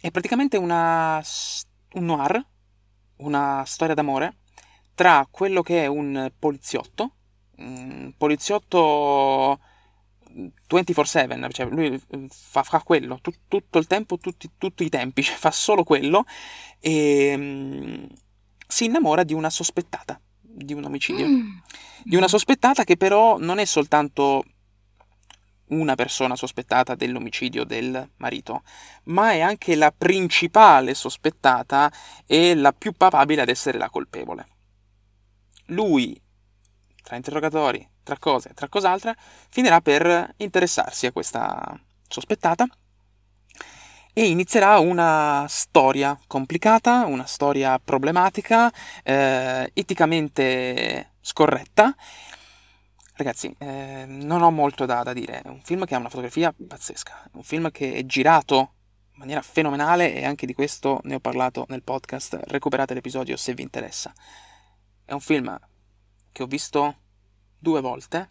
S1: è praticamente una, un noir, una storia d'amore tra quello che è un poliziotto, un poliziotto 24/7, cioè lui eh, fa, fa quello tu- tutto il tempo, tutti, tutti i tempi, cioè fa solo quello e mm, si innamora di una sospettata di un omicidio
S2: Mm.
S1: di una sospettata che però non è soltanto una persona sospettata dell'omicidio del marito, ma è anche la principale sospettata e la più papabile ad essere la colpevole. Lui, tra interrogatori, tra cose, tra cos'altra, finirà per interessarsi a questa sospettata e inizierà una storia complicata, una storia problematica, eh, eticamente scorretta. Ragazzi, eh, non ho molto da, da dire. È un film che ha una fotografia pazzesca, è un film che è girato in maniera fenomenale e anche di questo ne ho parlato nel podcast. Recuperate l'episodio se vi interessa. È un film che ho visto due volte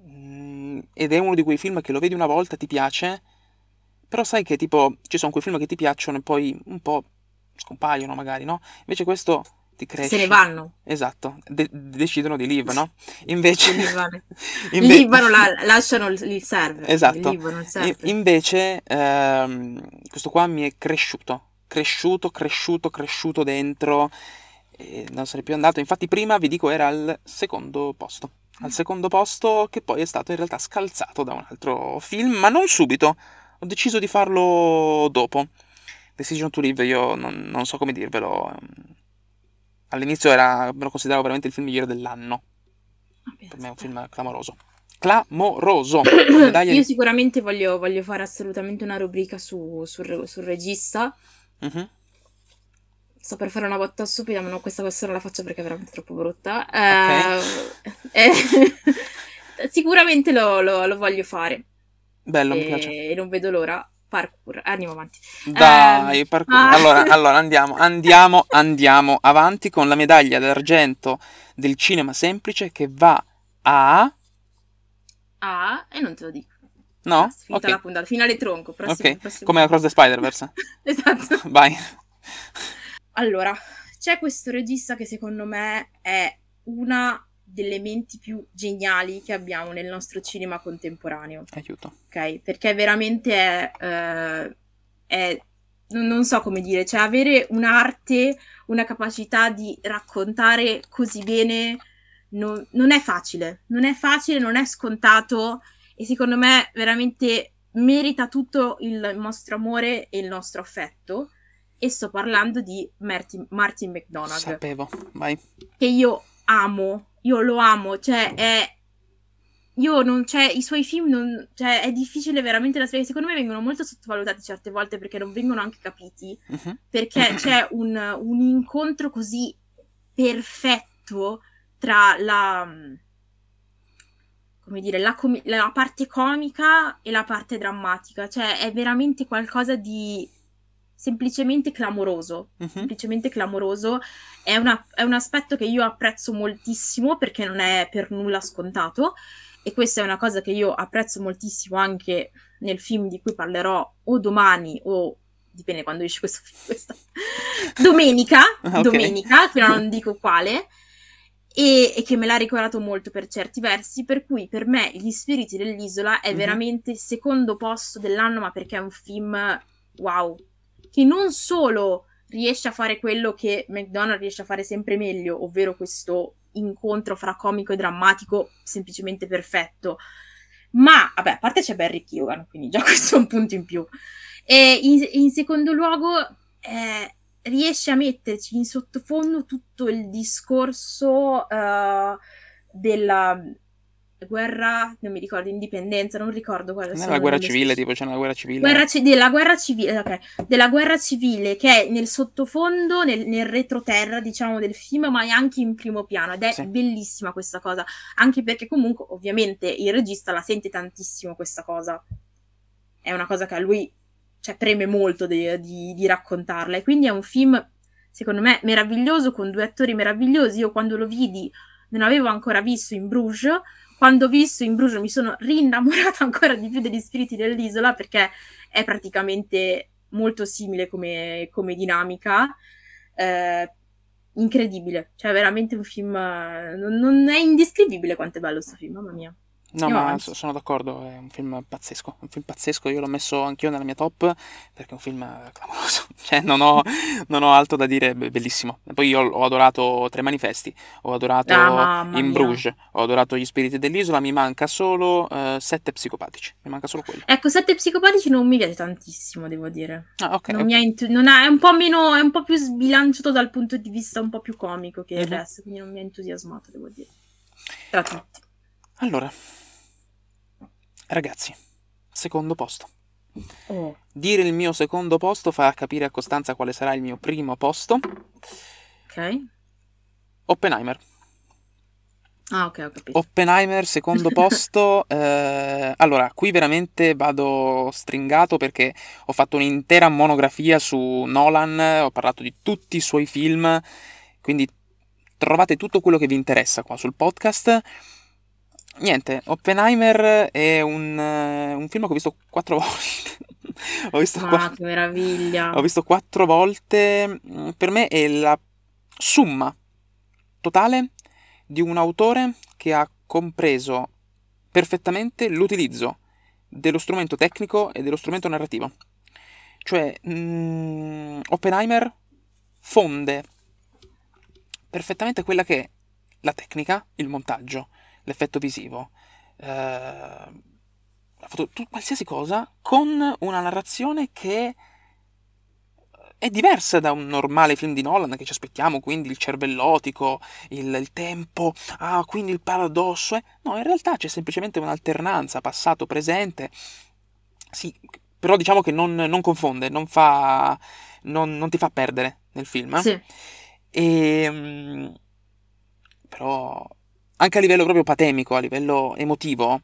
S1: mm, ed è uno di quei film che lo vedi una volta, ti piace, però sai che tipo ci sono quei film che ti piacciono e poi un po' scompaiono magari, no? Invece questo ti cresce.
S2: Se ne vanno.
S1: Esatto, de- decidono di live, no? Invece... Inve-
S2: Libano la- lasciano il, server.
S1: Esatto.
S2: Il server.
S1: invece ehm, questo qua mi è cresciuto, cresciuto, cresciuto, cresciuto dentro e non sarei più andato. Infatti prima vi dico era al secondo posto. Al secondo posto che poi è stato in realtà scalzato da un altro film, ma non subito. Ho deciso di farlo dopo. Decision to Live io non, non so come dirvelo. ehm, All'inizio era, me lo consideravo veramente il film migliore dell'anno. Per me è un film clamoroso. Clamoroso! Medaglia
S2: Io
S1: di-
S2: sicuramente voglio, voglio fare assolutamente una rubrica su- sul, re- sul regista.
S1: Mhm.
S2: Sto per fare una botta stupida, ma no, questa questa non la faccio perché è veramente troppo brutta. Eh, eh, sicuramente lo, lo- lo voglio fare.
S1: Bello, mi
S2: e,
S1: piace.
S2: e non vedo l'ora. Parkour, andiamo avanti.
S1: Dai,
S2: Ehm,
S1: parkour.
S2: ah.
S1: Allora, allora andiamo, andiamo, andiamo avanti con la medaglia d'argento del cinema semplice che va a...
S2: Ah, e non te lo dico.
S1: No?
S2: Basta, finita la
S1: Ok,
S2: puntata. Finale tronco. Prossimo,
S1: ok.
S2: prossimo.
S1: Come Across the Spider-Verse.
S2: Esatto.
S1: Vai.
S2: Allora, c'è questo regista che secondo me è una delle menti più geniali che abbiamo nel nostro cinema contemporaneo,
S1: Aiuto.
S2: ok? Perché veramente è, eh, è- non, so come dire, cioè avere un'arte, una capacità di raccontare così bene non, non è facile, non è facile, non è scontato e secondo me veramente merita tutto il nostro amore e il nostro affetto. E sto parlando di Martin, Martin McDonagh
S1: Sapevo. Vai.
S2: che io amo, io lo amo, cioè è... Io non, cioè, i suoi film non, cioè, è difficile veramente da spiegare. Secondo me vengono molto sottovalutati certe volte perché non vengono anche capiti.
S1: Mhm.
S2: Perché c'è un, un incontro così perfetto tra la. come come dire, la, com- la parte comica e la parte drammatica, cioè è veramente qualcosa di semplicemente clamoroso,
S1: Mhm.
S2: semplicemente clamoroso. È, una- è un aspetto che io apprezzo moltissimo perché non è per nulla scontato e questa è una cosa che io apprezzo moltissimo anche nel film di cui parlerò o domani o dipende quando esce questo film, questa domenica,
S1: Ah, ok.
S2: domenica, però non dico quale. E, e che me l'ha ricordato molto per certi versi, per cui per me Gli spiriti dell'isola è
S1: Mhm.
S2: veramente il secondo posto dell'anno, ma perché è un film wow, che non solo riesce a fare quello che McDonald's riesce a fare sempre meglio, ovvero questo incontro fra comico e drammatico semplicemente perfetto, ma vabbè, a parte c'è Barry Keoghan, quindi già questo è un punto in più. E in, in secondo luogo eh, riesce a metterci in sottofondo tutto il discorso eh, della guerra, non mi ricordo, indipendenza, non ricordo quale sia
S1: la guerra civile, tipo c'è una guerra civile.
S2: Guerra ci- della guerra civile, ok, della guerra civile che è nel sottofondo, nel, nel retroterra, diciamo, del film, ma è anche in primo piano ed è
S1: Sì.
S2: bellissima questa cosa, anche perché comunque, ovviamente, il regista la sente tantissimo questa cosa. È una cosa che a lui, cioè, preme molto di, di- di raccontarla e quindi è un film, secondo me, meraviglioso, con due attori meravigliosi. Io quando lo vidi non avevo ancora visto in Bruges, quando ho visto in Bruges mi sono rinnamorata ancora di più degli spiriti dell'isola perché è praticamente molto simile come, come dinamica. Eh, incredibile, cioè veramente un film. eh, Non, non è indescrivibile quanto è bello questo film, mamma mia.
S1: No,
S2: Andiamo
S1: ma
S2: avanti.
S1: so- sono d'accordo, è un film pazzesco, un film pazzesco, io l'ho messo anch'io nella mia top perché è un film clamoroso, cioè non ho, non ho altro da dire, be- bellissimo. E poi io ho adorato Tre Manifesti, ho adorato
S2: Ah,
S1: In. Bruges, ho adorato Gli Spiriti dell'Isola, mi manca solo eh, Sette Psicopatici, mi manca solo quello.
S2: Ecco, Sette Psicopatici non mi piace tantissimo, devo dire.
S1: Ah, ok,
S2: Non
S1: ok.
S2: mi ha intu- non ha- è un po' meno, è un po' più sbilanciato dal punto di vista un po' più comico che il
S1: Mhm.
S2: resto, quindi non mi ha entusiasmato, devo dire. Tra tutti.
S1: Allora, ragazzi, secondo posto.
S2: Oh.
S1: Dire il mio secondo posto fa capire a Costanza quale sarà il mio primo posto.
S2: Ok.
S1: Oppenheimer.
S2: Ah, ok, ho capito.
S1: Oppenheimer, secondo posto. eh, allora, qui veramente vado stringato perché ho fatto un'intera monografia su Nolan, ho parlato di tutti i suoi film, quindi trovate tutto quello che vi interessa qua sul podcast. Niente, Oppenheimer è un, un film che ho visto quattro volte. ho visto
S2: Ma
S1: quattro-
S2: che meraviglia.
S1: ho visto quattro volte. Per me è la summa totale di un autore che ha compreso perfettamente l'utilizzo dello strumento tecnico e dello strumento narrativo. Cioè, mm, Oppenheimer fonde perfettamente quella che è la tecnica, il montaggio, l'effetto visivo, eh, la foto- tu- qualsiasi cosa, con una narrazione che è diversa da un normale film di Nolan che ci aspettiamo, quindi il cervellotico, il, il tempo, ah, quindi il paradosso. eh. No, in realtà c'è semplicemente un'alternanza passato-presente. Sì, però diciamo che non, non confonde, non, fa, non, non ti fa perdere nel film. eh.
S2: Sì.
S1: E, mm, però anche a livello proprio patemico, a livello emotivo,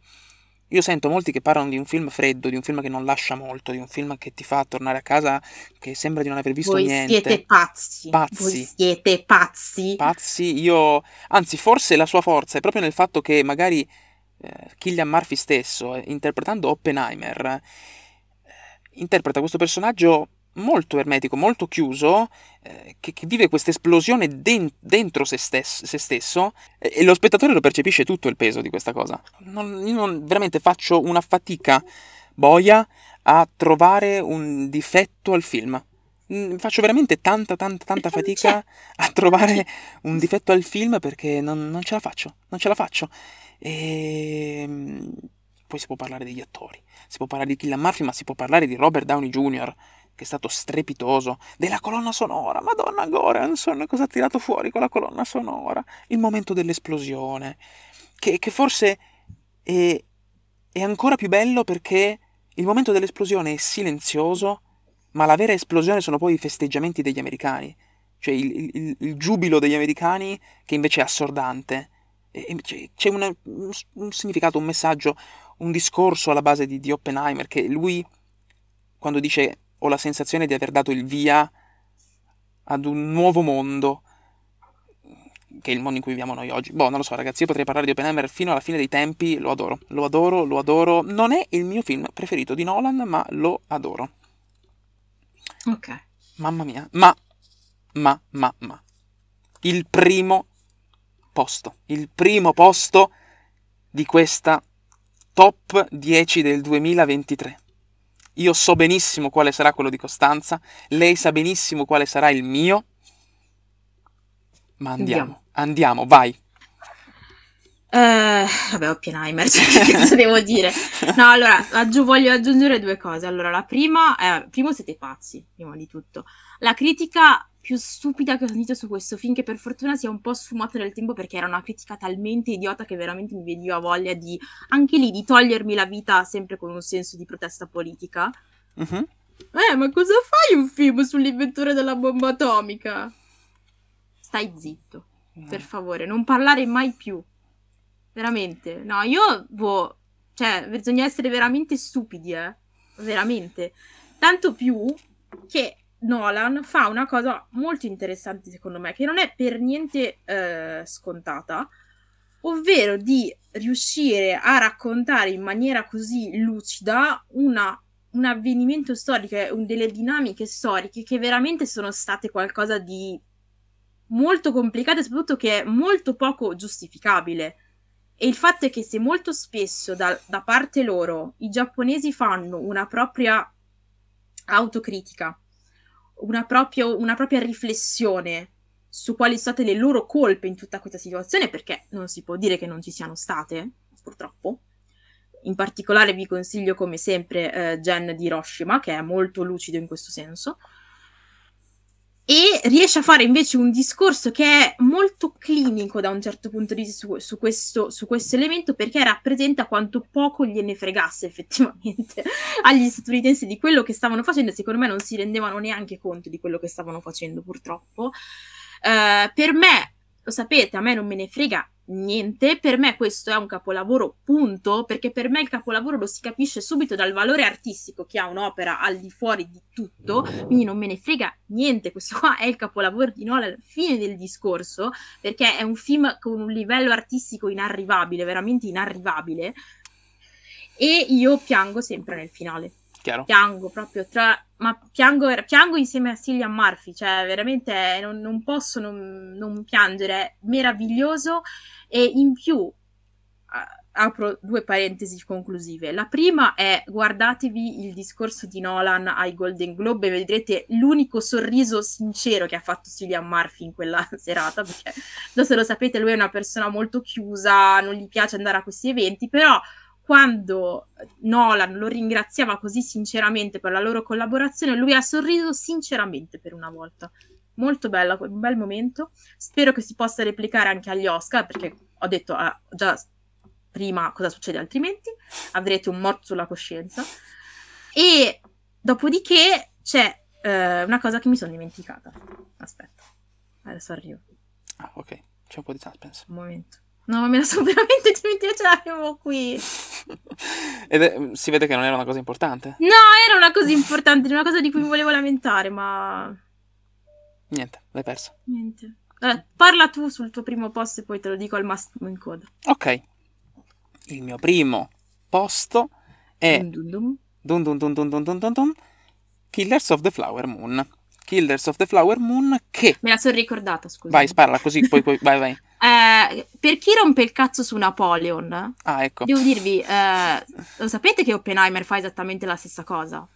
S1: io sento molti che parlano di un film freddo, di un film che non lascia molto, di un film che ti fa tornare a casa che sembra di non aver visto
S2: Voi
S1: niente.
S2: siete pazzi.
S1: Pazzi.
S2: Voi siete pazzi.
S1: Pazzi, io... Anzi, forse la sua forza è proprio nel fatto che magari eh, Killian Murphy stesso, eh, interpretando Oppenheimer, eh, interpreta questo personaggio molto ermetico, molto chiuso, eh, che, che vive questa esplosione den- dentro se, stes- se stesso e, e lo spettatore lo percepisce tutto il peso di questa cosa. Non- io non, veramente faccio una fatica boia a trovare un difetto al film. Mm, Faccio veramente tanta, tanta, tanta fatica a trovare un difetto al film perché non, non ce la faccio, non ce la faccio. E mm, poi si può parlare degli attori, si può parlare di Killian Murphy, ma si può parlare di Robert Downey Jr., che è stato strepitoso, della colonna sonora, Madonna Goranson, cosa ha tirato fuori con la colonna sonora? Il momento dell'esplosione, che, che forse è, è ancora più bello perché il momento dell'esplosione è silenzioso, ma la vera esplosione sono poi i festeggiamenti degli americani, cioè il, il- il giubilo degli americani che invece è assordante. c'è, c'è una, un, un, significato, un messaggio, un discorso alla base di, di Oppenheimer che lui, quando dice ho la sensazione di aver dato il via ad un nuovo mondo, che è il mondo in cui viviamo noi oggi. Boh, non lo so, ragazzi, io potrei parlare di Oppenheimer fino alla fine dei tempi, lo adoro, lo adoro, lo adoro. Non è il mio film preferito di Nolan, ma lo adoro.
S2: Ok.
S1: Mamma mia, ma, ma, ma, ma. Il primo posto, il primo posto di questa top 10 del 2023. Io so benissimo quale sarà quello di Costanza, lei sa benissimo quale sarà il mio. Ma andiamo, andiamo, andiamo vai.
S2: Uh, vabbè, Oppenheimer, cioè, che cosa devo dire? No, allora, aggi- voglio aggiungere due cose. Allora, la prima, è, primo siete pazzi, prima di tutto. La critica più stupida che ho sentito su questo film, che per fortuna si è un po' sfumata nel tempo perché era una critica talmente idiota che veramente mi veniva voglia di, anche lì, di togliermi la vita sempre con un senso di protesta politica.
S1: Uh-huh.
S2: Eh, ma cosa fai un film sull'inventore della bomba atomica? Stai zitto, no. per favore, non parlare mai più. Veramente. No, io, boh, cioè, bisogna essere veramente stupidi, eh. Veramente. Tanto più che Nolan fa una cosa molto interessante, secondo me, che non è per niente eh, scontata, ovvero di riuscire a raccontare in maniera così lucida una, un avvenimento storico, un, delle dinamiche storiche che veramente sono state qualcosa di molto complicato e soprattutto che è molto poco giustificabile. E il fatto è che se molto spesso da, da parte loro i giapponesi fanno una propria autocritica, una, proprio, una propria riflessione su quali sono state le loro colpe in tutta questa situazione, perché non si può dire che non ci siano state, purtroppo. In particolare vi consiglio come sempre eh, Gen di Hiroshima, che è molto lucido in questo senso e riesce a fare invece un discorso che è molto clinico da un certo punto di vista su, su, questo, su questo, elemento perché rappresenta quanto poco gliene fregasse effettivamente agli statunitensi di quello che stavano facendo secondo me non si rendevano neanche conto di quello che stavano facendo purtroppo. Uh, per me, lo sapete, a me non me ne frega niente, per me questo è un capolavoro, punto, perché per me il capolavoro lo si capisce subito dal valore artistico che ha un'opera al di fuori di tutto, quindi non me ne frega niente, questo qua è il capolavoro di Nolan, fine del discorso, perché è un film con un livello artistico inarrivabile, veramente inarrivabile, e io piango sempre nel finale.
S1: Chiaro.
S2: Piango proprio tra. Ma piango, piango insieme a Cillian Murphy, cioè veramente non, non posso non, non, piangere, meraviglioso. E in più, apro due parentesi conclusive. La prima è guardatevi il discorso di Nolan ai Golden Globe e vedrete l'unico sorriso sincero che ha fatto Cillian Murphy in quella serata, perché se lo sapete lui è una persona molto chiusa, non gli piace andare a questi eventi, però quando Nolan lo ringraziava così sinceramente per la loro collaborazione, lui ha sorriso sinceramente per una volta. Molto bella, un bel momento. Spero che si possa replicare anche agli Oscar, perché ho detto ah, già prima cosa succede altrimenti. Avrete un morto sulla coscienza. E dopodiché c'è eh, una cosa che mi sono dimenticata. Aspetta, adesso arrivo.
S1: Ah, ok, c'è un po' di suspense.
S2: Un momento. No, me la sono veramente dimenticata, ce l'avevo qui.
S1: Ed è, si vede che non era una cosa importante.
S2: No, era una cosa importante, una cosa di cui mi volevo lamentare, ma...
S1: Niente, l'hai persa.
S2: Niente. Allora, parla tu sul tuo primo posto e poi te lo dico al massimo in coda.
S1: Ok. Il mio primo posto è...
S2: Dun dun
S1: dun dun dun dun dun dun dun Killers of the Flower Moon. Killers of the Flower Moon che...
S2: Me la sono ricordata, scusa.
S1: Vai, sparala così, poi, poi vai, vai.
S2: Eh, per chi rompe il cazzo su Napoleon,
S1: ah, ecco.
S2: devo dirvi, eh, lo sapete che Oppenheimer fa esattamente la stessa cosa?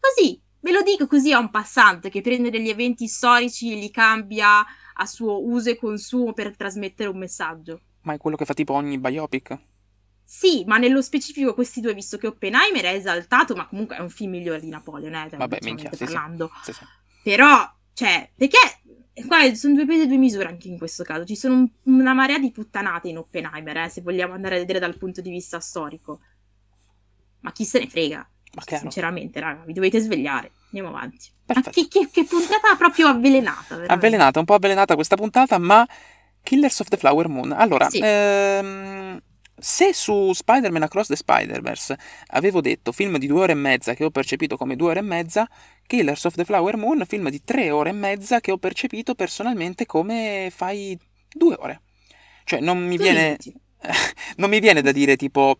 S2: Così, ve lo dico così a un passante che prende degli eventi storici e li cambia a suo uso e consumo per trasmettere un messaggio.
S1: Ma è quello che fa tipo ogni biopic?
S2: Sì, ma nello specifico questi due, visto che Oppenheimer è esaltato, ma comunque è un film migliore di Napoleon, eh,
S1: Vabbè, minchia, sì,
S2: parlando.
S1: Sì, sì.
S2: Però, cioè, perché qua sono due pesi e due misure anche in questo caso. Ci sono un, una marea di puttanate in Oppenheimer, eh, se vogliamo andare a vedere dal punto di vista storico. Ma chi se ne frega? Sinceramente, raga, vi dovete svegliare. Andiamo avanti. Che, che, che, puntata proprio avvelenata. Veramente.
S1: Avvelenata, un po' avvelenata questa puntata, ma Killers of the Flower Moon. Allora,
S2: Sì.
S1: ehm, se su Spider-Man Across the Spider-Verse avevo detto film di due ore e mezza che ho percepito come due ore e mezza, Killers of the Flower Moon, film di tre ore e mezza che ho percepito personalmente come fai due ore. Cioè, non mi viene, non mi viene da dire tipo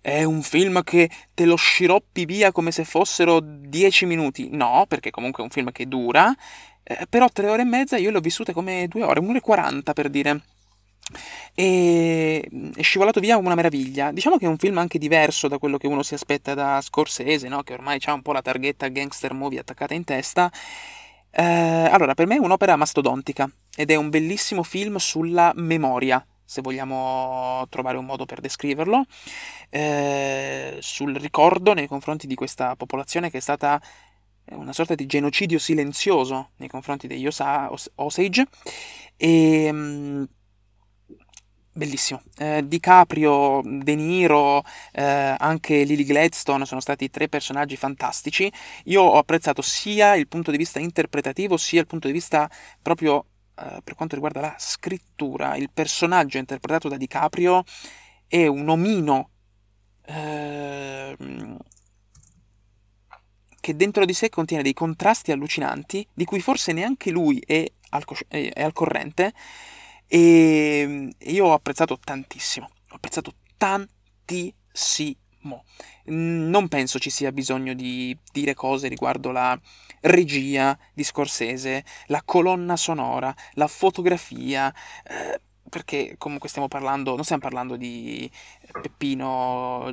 S1: è un film che te lo sciroppi via come se fossero dieci minuti. No, perché comunque è un film che dura, eh, però tre ore e mezza io le ho vissute come due ore, un'ora e quaranta per dire. E è scivolato via una meraviglia. Diciamo che è un film anche diverso da quello che uno si aspetta da Scorsese, no? Che ormai ha un po' la targhetta gangster movie attaccata in testa. Eh, allora, per me è un'opera mastodontica ed è un bellissimo film sulla memoria, se vogliamo trovare un modo per descriverlo, eh, sul ricordo nei confronti di questa popolazione che è stata una sorta di genocidio silenzioso nei confronti degli Osa- Os- Osage. E, mm, bellissimo. Eh, DiCaprio, De Niro, eh, anche Lily Gladstone sono stati tre personaggi fantastici. Io ho apprezzato sia il punto di vista interpretativo, sia il punto di vista proprio eh, per quanto riguarda la scrittura. Il personaggio interpretato da DiCaprio è un omino ehm, che dentro di sé contiene dei contrasti allucinanti, di cui forse neanche lui è al, cosci- è al corrente, e io ho apprezzato tantissimo, ho apprezzato tantissimo. Non penso ci sia bisogno di dire cose riguardo la regia di Scorsese, la colonna sonora, la fotografia, eh, perché comunque stiamo parlando, non stiamo parlando di Peppino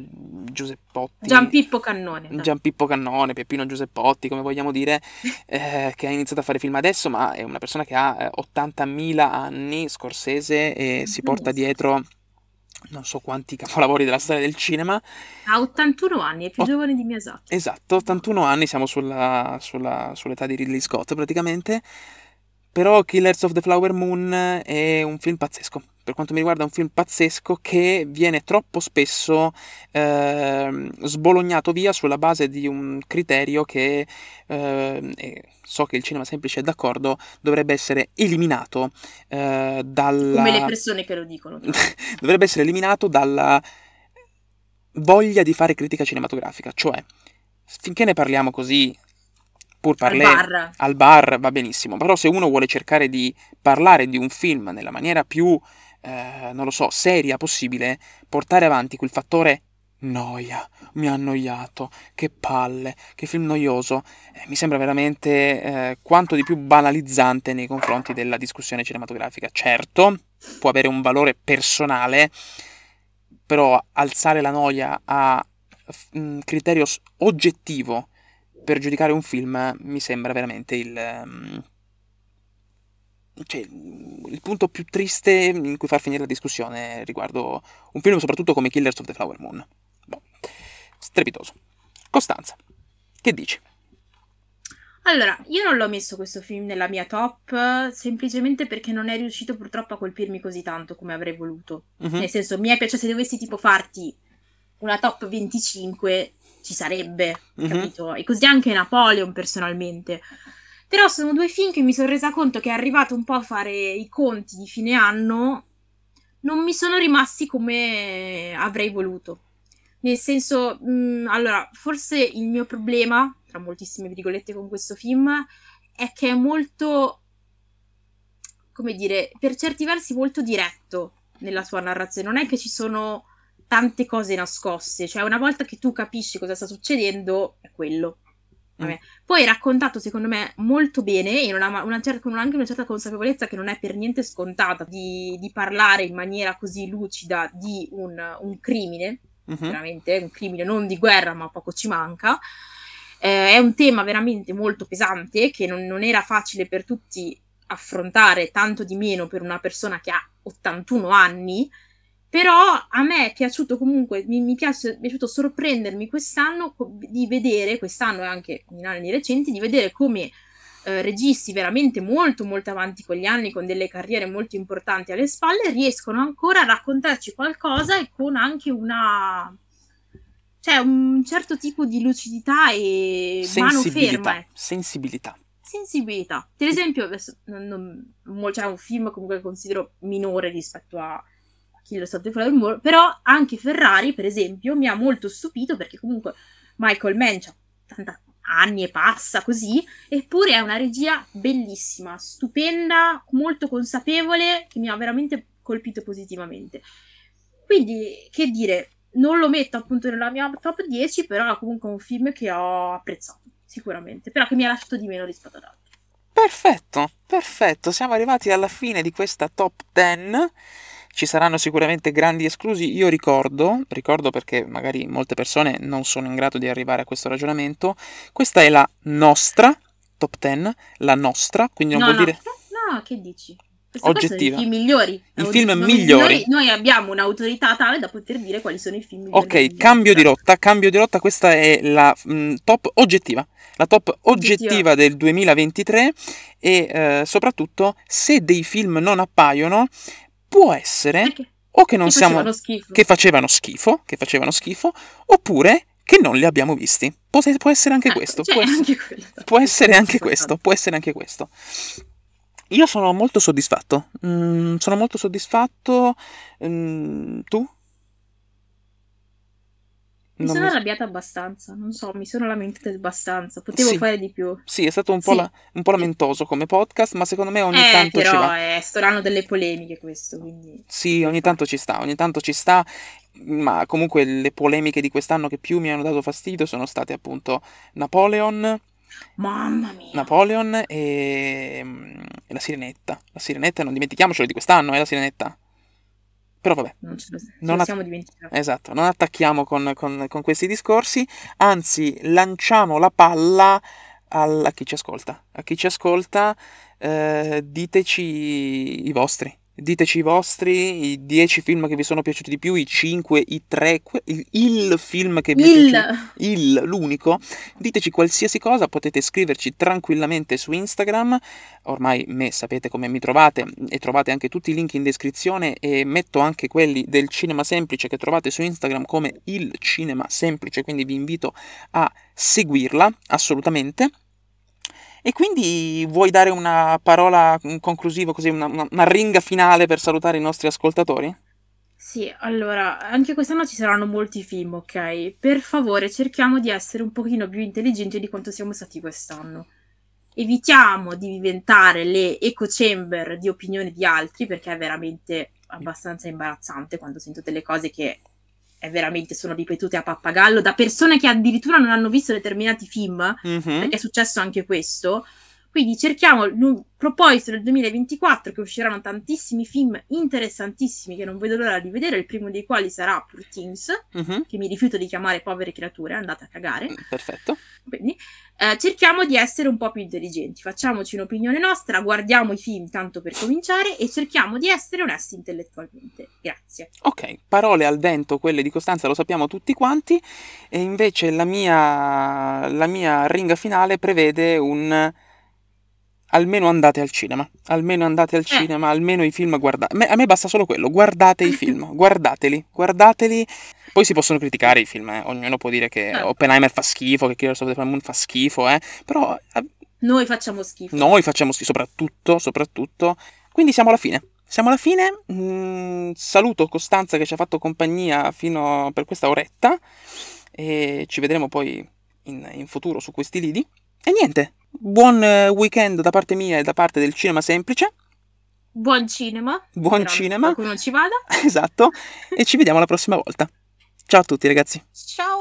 S1: Giuseppotti.
S2: Gianpippo Cannone. dai.
S1: Gianpippo Cannone, Peppino Giuseppotti, come vogliamo dire, eh, che ha iniziato a fare film adesso, ma è una persona che ha eh, 80.000 anni, Scorsese, e si porta dietro non so quanti capolavori della storia del cinema.
S2: Ha 81 anni, è più
S1: Oh.
S2: giovane di Miyazaki.
S1: Esatto, 81 anni, siamo sulla, sulla- sull'età di Ridley Scott praticamente. Però Killers of the Flower Moon è un film pazzesco. Per quanto mi riguarda è un film pazzesco che viene troppo spesso ehm, sbolognato via sulla base di un criterio che, ehm, e so che il cinema semplice è d'accordo, dovrebbe essere eliminato eh, dalla...
S2: Come le persone che lo dicono.
S1: dovrebbe essere eliminato dalla voglia di fare critica cinematografica, cioè finché ne parliamo così pur
S2: Al
S1: parlé
S2: bar.
S1: al bar va benissimo, però se uno vuole cercare di parlare di un film nella maniera più eh, non lo so, seria possibile, portare avanti quel fattore noia, mi ha annoiato, che palle, che film noioso, eh, mi sembra veramente eh, quanto di più banalizzante nei confronti della discussione cinematografica. Certo, può avere un valore personale, però alzare la noia a un criterio oggettivo per giudicare un film mi sembra veramente il, ehm, cioè, il punto più triste in cui far finire la discussione riguardo un film soprattutto come Killers of the Flower Moon. Boh, strepitoso. Costanza, che dici?
S2: Allora, io non l'ho messo questo film nella mia top semplicemente perché non è riuscito purtroppo a colpirmi così tanto come avrei voluto.
S1: Mhm.
S2: Nel senso, mi è piaciuto se dovessi tipo farti una top 25 ci sarebbe,
S1: Mhm.
S2: capito? E così anche Napoleon personalmente. Però sono due film che mi sono resa conto che è arrivato un po' a fare i conti di fine anno, non mi sono rimasti come avrei voluto. Nel senso, mh, allora, forse il mio problema, tra moltissime virgolette con questo film, è che è molto, come dire, per certi versi molto diretto nella sua narrazione. Non è che ci sono tante cose nascoste, cioè una volta che tu capisci cosa sta succedendo, è quello. Vabbè. Poi è raccontato, secondo me, molto bene e ma- una cer- con anche una certa consapevolezza che non è per niente scontata di, di parlare in maniera così lucida di un, un crimine,
S1: Mhm.
S2: veramente, un crimine non di guerra, ma poco ci manca. Eh, è un tema veramente molto pesante che non, non era facile per tutti affrontare, tanto di meno per una persona che ha 81 anni. Però a me è piaciuto comunque, mi, mi piace, è piaciuto sorprendermi quest'anno di vedere, quest'anno e anche in anni recenti, di vedere come eh, registi veramente molto molto avanti con gli anni, con delle carriere molto importanti alle spalle, riescono ancora a raccontarci qualcosa e con anche una... cioè un certo tipo di lucidità e mano ferma. eh.
S1: sensibilità.
S2: sensibilità. Per esempio, adesso non, non, c'è un film comunque che considero minore rispetto a Killer Sotto Fuori del Muro, però anche Ferrari, per esempio, mi ha molto stupito perché comunque Michael Mann ha 80 anni e passa così, eppure è una regia bellissima, stupenda, molto consapevole, che mi ha veramente colpito positivamente. Quindi, che dire, non lo metto appunto nella mia top 10, però è comunque un film che ho apprezzato, sicuramente, però che mi ha lasciato di meno rispetto ad altri.
S1: Perfetto, perfetto, siamo arrivati alla fine di questa top 10 ci saranno sicuramente grandi esclusi. Io ricordo, ricordo perché magari molte persone non sono in grado di arrivare a questo ragionamento, questa è la nostra top 10, la nostra, quindi non
S2: no,
S1: vuol
S2: no,
S1: dire...
S2: No, che dici?
S1: oggettiva.
S2: I film migliori.
S1: I film migliori.
S2: Noi abbiamo un'autorità tale da poter dire quali sono i film migliori.
S1: Ok, cambio di rotta, cambio di rotta, questa è la mh, mm, top oggettiva. La top oggettiva, oggettiva. del 2023 e eh, soprattutto se dei film non appaiono può essere Perché? o che non
S2: che
S1: siamo
S2: facevano
S1: che facevano schifo, che facevano schifo, oppure che non li abbiamo visti. Può, può essere anche
S2: ah,
S1: questo.
S2: Cioè
S1: può,
S2: anche
S1: può essere anche questo. Può essere anche questo. Io sono molto soddisfatto. Mm, sono molto soddisfatto. Mm, tu?
S2: Mi sono mi... arrabbiata abbastanza, non so, mi sono lamentata abbastanza, potevo
S1: sì.
S2: fare di più.
S1: Sì, è stato un po',
S2: sì.
S1: la, un po', lamentoso come podcast, ma secondo me ogni
S2: eh,
S1: tanto
S2: però
S1: ci va.
S2: È sto delle polemiche questo, quindi...
S1: Sì, ogni tanto ci sta, ogni tanto ci sta, ma comunque le polemiche di quest'anno che più mi hanno dato fastidio sono state appunto Napoleon...
S2: Mamma mia!
S1: Napoleon e, e la Sirenetta. La Sirenetta, non dimentichiamocelo di quest'anno, è eh, la Sirenetta. Però vabbè,
S2: non ce lo, ce non lo siamo dimenticati.
S1: Esatto, non attacchiamo con, con, con, questi discorsi, anzi lanciamo la palla a chi ci ascolta. A chi ci ascolta, eh, diteci i vostri. Diteci i vostri, i 10 film che vi sono piaciuti di più, i 5, i 3, il, il film che vi è
S2: il.
S1: piaciuto, il, l'unico. Diteci qualsiasi cosa, potete scriverci tranquillamente su Instagram. Ormai me sapete come mi trovate e trovate anche tutti i link in descrizione e metto anche quelli del Cinema Semplice che trovate su Instagram come il Cinema Semplice, quindi vi invito a seguirla assolutamente. E quindi vuoi dare una parola conclusiva, così una, una, una ringa finale per salutare i nostri ascoltatori?
S2: Sì, allora, anche quest'anno ci saranno molti film, ok? Per favore, cerchiamo di essere un pochino più intelligenti di quanto siamo stati quest'anno. Evitiamo di diventare le echo chamber di opinioni di altri, perché è veramente abbastanza imbarazzante quando sento delle cose che veramente sono ripetute a pappagallo da persone che addirittura non hanno visto determinati film, mm-hmm. perché è successo anche questo. Quindi cerchiamo il proposito del 2024 che usciranno tantissimi film interessantissimi che non vedo l'ora di vedere, il primo dei quali sarà Poor Things, mm-hmm. che mi rifiuto di chiamare povere creature, andate a cagare.
S1: Mm, perfetto.
S2: Quindi eh, cerchiamo di essere un po' più intelligenti, facciamoci un'opinione nostra, guardiamo i film tanto per cominciare e cerchiamo di essere onesti intellettualmente. Grazie.
S1: Ok, parole al vento, quelle di Costanza lo sappiamo tutti quanti, e invece la mia, la mia ringa finale prevede un almeno andate al cinema, almeno andate al eh. cinema, almeno i film guardate. A me basta solo quello, guardate i film, guardateli, guardateli. Poi si possono criticare i film, eh. ognuno può dire che eh. Oppenheimer fa schifo, che Killers of the Moon fa schifo, eh. però... Eh,
S2: noi facciamo schifo.
S1: Noi facciamo schifo, soprattutto, soprattutto. Quindi siamo alla fine. Siamo alla fine. Mm, saluto Costanza che ci ha fatto compagnia fino per questa oretta e ci vedremo poi in, in futuro su questi lidi. E niente, buon eh, weekend da parte mia e da parte del Cinema Semplice.
S2: Buon cinema.
S1: Buon cinema.
S2: Qualcuno ci vada.
S1: Esatto. e ci vediamo la prossima volta. Ciao a tutti ragazzi.
S2: Ciao.